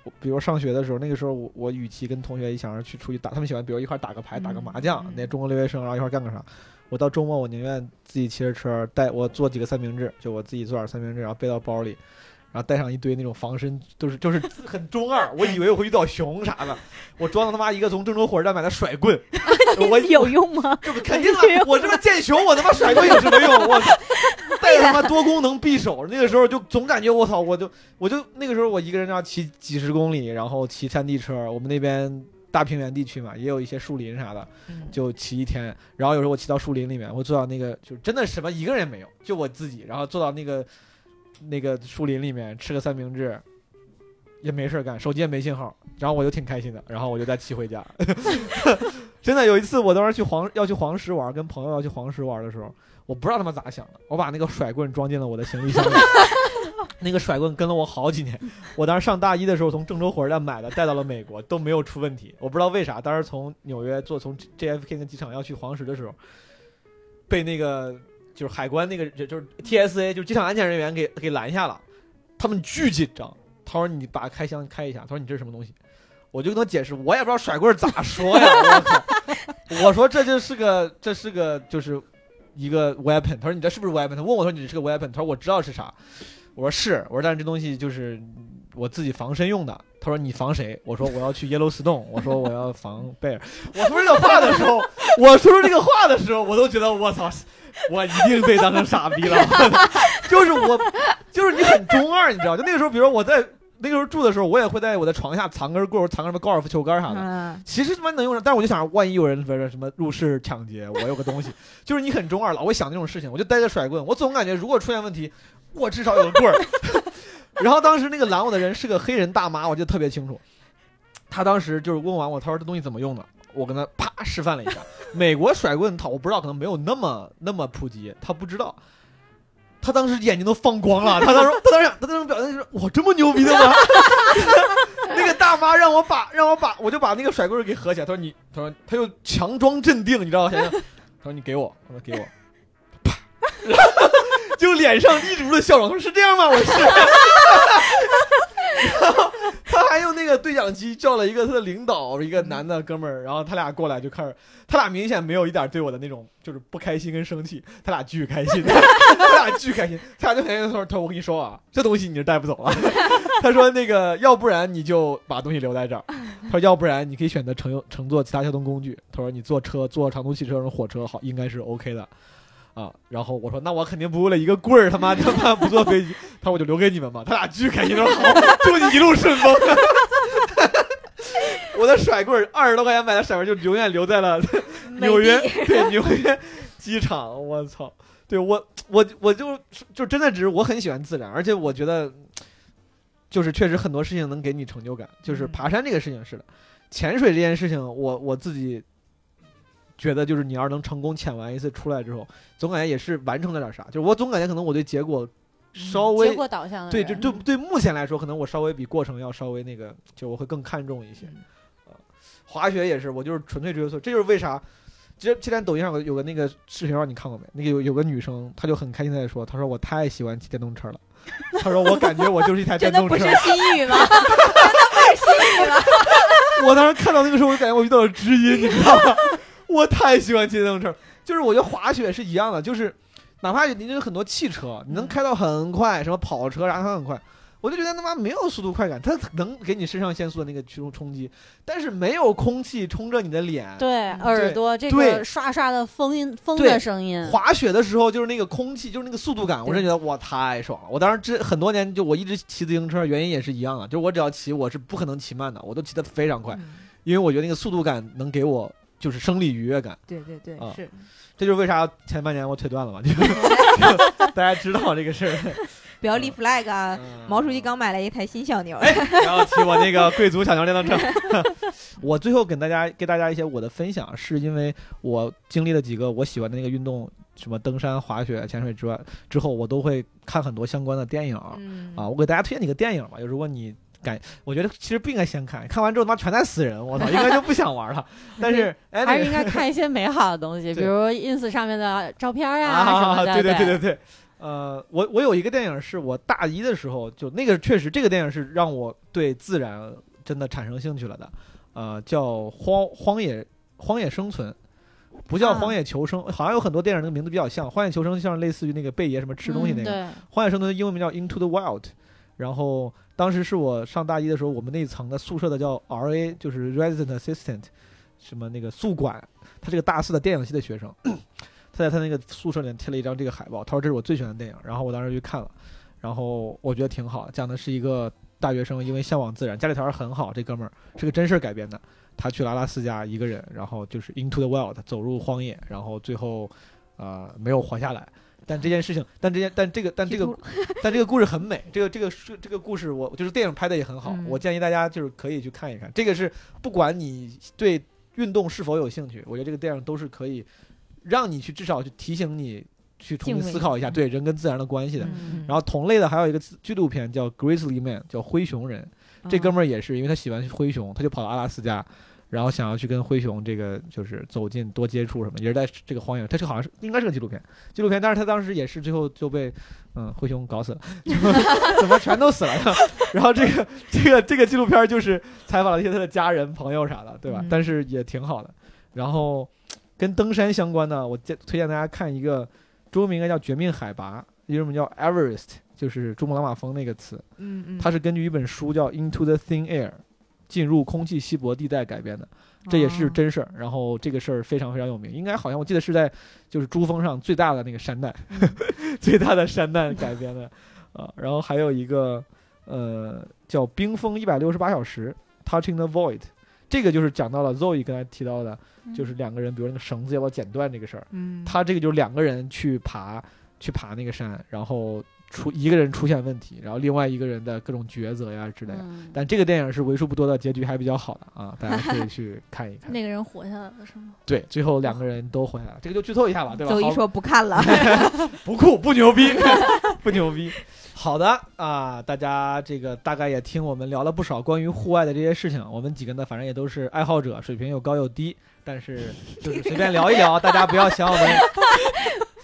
我比如上学的时候，那个时候我我与其跟同学一想着去出去打，他们喜欢比如一块打个牌、打个麻将嗯，那中国留学生然后一块干个啥。我到周末我宁愿自己骑着车带我做几个三明治，就我自己做点三明治，然后背到包里。然后带上一堆那种防身，都是就是很中二。我以为我会遇到熊啥的，我装了他妈一个从郑州火车站买的甩棍，(laughs) 我有用吗？这不肯定啊！我这么见熊，我他妈甩棍有什么用？我操！带着他妈多功能匕首，那个时候就总感觉我操，我就我就那个时候我一个人要骑几十公里，然后骑山地车。我们那边大平原地区嘛，也有一些树林啥的，就骑一天。然后有时候我骑到树林里面，我坐到那个就真的什么一个人没有，就我自己，然后坐到那个那个树林里面吃个三明治。也没事干，手机也没信号，然后我就挺开心的，然后我就再骑回家。(laughs) 真的有一次，我当时去黄要去黄石玩，跟朋友要去黄石玩的时候，我不知道他们咋想的，我把那个甩棍装进了我的行李箱里。(laughs) 那个甩棍跟了我好几年，我当时上大一的时候从郑州火车站买的，带到了美国都没有出问题。我不知道为啥，当时从纽约坐从 JFK 那机场要去黄石的时候，被那个就是海关那个就是 TSA 就是机场安检人员给给拦下了，他们巨紧张。他说：“你把开箱开一下。”他说：“你这是什么东西？”我就跟他解释，我也不知道甩棍咋说呀。我靠！我说这就是个这是个就是一个 weapon。他说：“你这是不是 weapon？” 他问我说：“你这是个 weapon？” 他说：“我知道是啥。”我说：“是。”我说：“但是这东西就是我自己防身用的。”他说：“你防谁？”我说：“我要去 Yellowstone。”我说：“我要防贝尔。”我说这个话的时候，我说出这个话的时候，我都觉得我操，我一定被当成傻逼了。(laughs) 就是我，就是你很中二，你知道？就那个时候，比如说我在那个时候住的时候，我也会在我的床下藏根棍儿，藏个什么高尔夫球杆啥的。嗯，其实他妈能用上，但是我就想，万一有人比如说什么入室抢劫，我有个东西，就是你很中二，老会想这种事情，我就带着甩棍，我总感觉如果出现问题，我至少有个棍儿。(laughs) 然后当时那个拦我的人是个黑人大妈，我记得特别清楚。他当时就是问完我，他说这东西怎么用的，我跟他啪示范了一下。(laughs) 美国甩棍他我不知道，可能没有那么那么普及，他不知道。他当时眼睛都放光了，(laughs) 他当时他当时他当时表现就是我这么牛逼的吗？(laughs) 那个大妈让我把让我把我就把那个甩棍给合起来，他说你他说他又强装镇定，你知道吗？想想，他说你给我，我说给我，啪，就脸上溢出了笑容，他说是这样吗？我是。然 (laughs) 后他还用那个对讲机叫了一个他的领导，一个男的哥们儿，然后他俩过来就开始，他俩明显没有一点对我的那种就是不开心跟生气，他俩巨开心，他俩巨开心，他俩就开心说：“他说我跟你说啊，这东西你是带不走了。”他说：“那个要不然你就把东西留在这儿，他说要不然你可以选择乘用 (laughs) 乘坐其他交通工具。他说你坐车坐长途汽车或者、火车好应该是 OK 的。”啊，然后我说那我肯定不为了一个棍儿他妈 (laughs) 他妈不坐飞机，他说我就留给你们吧。他俩巨开心，他说好，祝你一路顺风。(laughs) 我的甩棍儿二十多块钱买的甩棍儿就永远留在了纽约，对纽约机场。我操，对我我我就就真的只是我很喜欢自然，而且我觉得就是确实很多事情能给你成就感，就是嗯爬山这个事情是的，潜水这件事情我我自己。觉得就是你要是能成功潜完一次出来之后，总感觉也是完成了点啥。就是我总感觉可能我对结果稍微、结果导向的对，人就对对目前来说，可能我稍微比过程要稍微那个，就我会更看重一些。呃，滑雪也是，我就是纯粹追求速，这就是为啥。其实之前抖音上有个有个那个视频，你看过没？那个有有个女生，她就很开心的在说，她说我太喜欢骑电动车了，(laughs) 她说我感觉我就是一台电动车的不是。心语吗？(laughs) 真的不是心语吗？我当时看到那个时候，我就感觉我遇到了知音，你知道吗？我太喜欢骑电动车，就是我觉得滑雪是一样的，就是哪怕你有很多汽车，你能开到很快，什么跑车啥它很快，我就觉得他妈没有速度快感，它能给你肾上腺素的那个驱动冲击，但是没有空气冲着你的脸。对耳朵这个刷刷的风音风的声音，滑雪的时候就是那个空气，就是那个速度感，我真觉得哇太爽了。我当时这很多年就我一直骑自行车，原因也是一样的，就是我只要骑，我是不可能骑慢的，我都骑得非常快，因为我觉得那个速度感能给我就是生理愉悦感。对对对啊，是这就是为啥前半年我腿断了嘛，就就 (laughs) 大家知道这个事儿。(laughs) 不要立 flag 啊！嗯毛书记刚买了一台新小牛，哎，(laughs) 然后骑我那个贵族小牛电动车。我最后给大家给大家一些我的分享，是因为我经历了几个我喜欢的那个运动，什么登山、滑雪、潜水之外，之后我都会看很多相关的电影。嗯啊，我给大家推荐几个电影吧，就如果你感，我觉得其实不应该先看，看完之后他妈全在死人，我操，(laughs) 应该就不想玩了。但是哎，还是应该看一些美好的东西，(laughs) 比如 ins 上面的照片呀、什啊，么的。(laughs) 对对对对对对，呃，我我有一个电影是我大一的时候，就那个确实这个电影是让我对自然真的产生兴趣了的，呃，叫荒荒野荒野生存。不叫啊荒野求生，好像有很多电影那个名字比较像。荒野求生像类似于那个贝爷什么吃东西那个，嗯，荒野生存的英文名叫 Into the Wild。然后当时是我上大一的时候，我们那层的宿舍的叫 RA，就是 Resident Assistant，什么那个宿管，他是个大四的电影系的学生，(clears throat) 他在他那个宿舍里面贴了一张这个海报，他说这是我最喜欢的电影，然后我当时去看了，然后我觉得挺好，讲的是一个大学生因为向往自然，家里条件很好，这哥们儿是个真事儿改编的，他去了阿拉斯加一个人，然后就是 Into the Wild 走入荒野，然后最后呃没有活下来。但这件事情，但这件，但这个，但这个，但这个故事很美。这个，这个是这个故事我，就是电影拍的也很好。嗯我建议大家就是可以去看一看。这个是不管你对运动是否有兴趣，我觉得这个电影都是可以让你去至少去提醒你去重新思考一下嗯对人跟自然的关系的。嗯然后同类的还有一个纪录片叫《Grizzly Man》，叫灰熊人。这哥们儿也是，因为他喜欢灰熊，他就跑到阿拉斯加，然后想要去跟灰熊这个就是走近多接触什么，也是在这个荒野。他这好像是应该是个纪录片，纪录片，但是他当时也是最后就被嗯灰熊搞死了，(laughs) 怎么全都死了？然后这个这个这个纪录片就是采访了一些他的家人朋友啥的，对吧？嗯但是也挺好的。然后跟登山相关的，我荐推荐大家看一个中文名应该叫《绝命海拔》，英文名叫 Everest，就是珠穆朗玛峰那个词。嗯嗯，它是根据一本书叫《Into the Thin Air》，进入空气稀薄地带改编的，这也是哦真事儿。然后这个事儿非常非常有名，应该好像我记得是在就是珠峰上最大的那个山难，嗯 (laughs) 最大的山难改编的啊。然后还有一个呃叫《冰封一百六十八小时》（Touching the Void），这个就是讲到了 Zoe 刚才提到的，就是两个人，比如那个绳子要不要剪断这个事儿。嗯，他这个就是两个人去爬，去爬那个山，然后出一个人出现问题，然后另外一个人的各种抉择呀之类的。嗯但这个电影是为数不多的结局还比较好的啊，大家可以去 (laughs) 看一看。那个人活下来了是吗？对，最后两个人都活下来了，这个就剧透一下吧，对吧？好周一说不看了，(laughs) 不酷不牛逼，(laughs) 不牛逼。好的啊，大家这个大概也听我们聊了不少关于户外的这些事情。我们几个呢，反正也都是爱好者，水平又高又低，但是就是随便聊一聊，大家不要想我们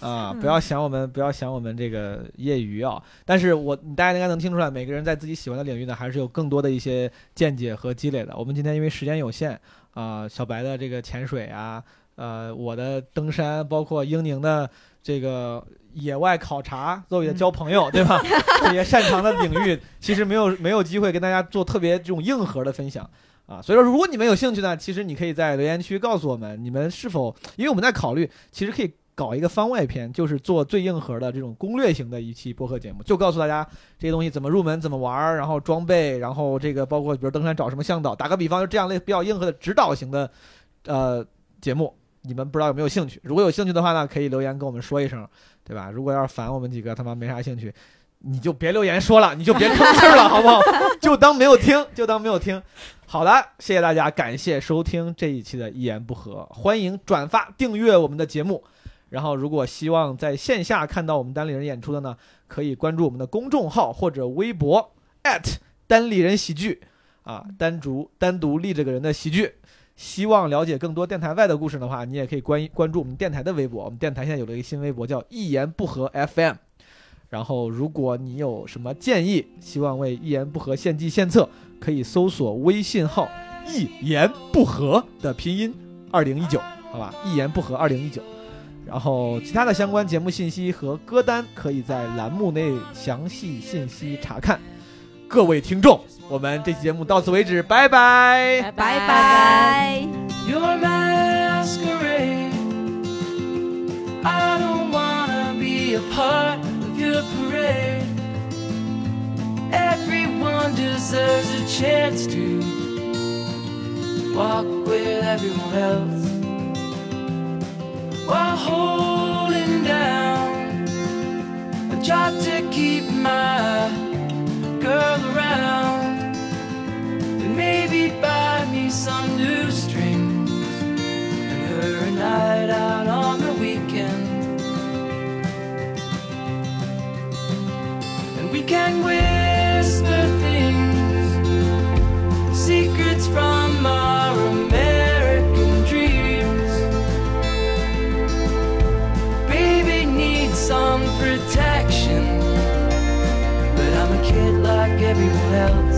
(laughs) 啊，不要想我们，不要想我们这个业余啊。但是我大家应该能听出来，每个人在自己喜欢的领域呢，还是有更多的一些见解和积累的。我们今天因为时间有限啊，小白的这个潜水啊，呃，我的登山，包括英宁的这个野外考察，作为交朋友，对吧？(laughs) 这些擅长的领域，其实没有没有机会跟大家做特别这种硬核的分享啊。所以说，如果你们有兴趣呢，其实你可以在留言区告诉我们，你们是否，因为我们在考虑，其实可以。搞一个番外篇，就是做最硬核的这种攻略型的一期播客节目，就告诉大家这些东西怎么入门、怎么玩儿，然后装备，然后这个包括比如登山找什么向导。打个比方，就这样类比较硬核的指导型的呃节目，你们不知道有没有兴趣？如果有兴趣的话呢，可以留言跟我们说一声，对吧？如果要是烦我们几个他妈没啥兴趣，你就别留言说了，你就别吭气儿了，好不好？(laughs) 就当没有听，就当没有听。好的，谢谢大家，感谢收听这一期的《一言不合》，欢迎转发订阅我们的节目。然后，如果希望在线下看到我们单立人演出的呢，可以关注我们的公众号或者微博单立人喜剧啊，单独单独立这个人的喜剧。希望了解更多电台外的故事的话，你也可以关关注我们电台的微博。我们电台现在有了一个新微博，叫“一言不合 FM”。然后，如果你有什么建议，希望为一言不合献计献策，可以搜索微信号“一言不合”的拼音二零一九，好吧？一言不合二零一九。然后，其他的相关节目信息和歌单可以在栏目内详细信息查看。各位听众，我们这期节目到此为止，拜拜。拜拜拜。Your masquerade. I don't wanna be a part parade. Everyone deserves a chance to walk with everyone else while holding down a job to keep my girl around and maybe buy me some new strings and her a night out on can whisper things, secrets from our American dreams. Baby needs some protection, but I'm a kid like everyone else.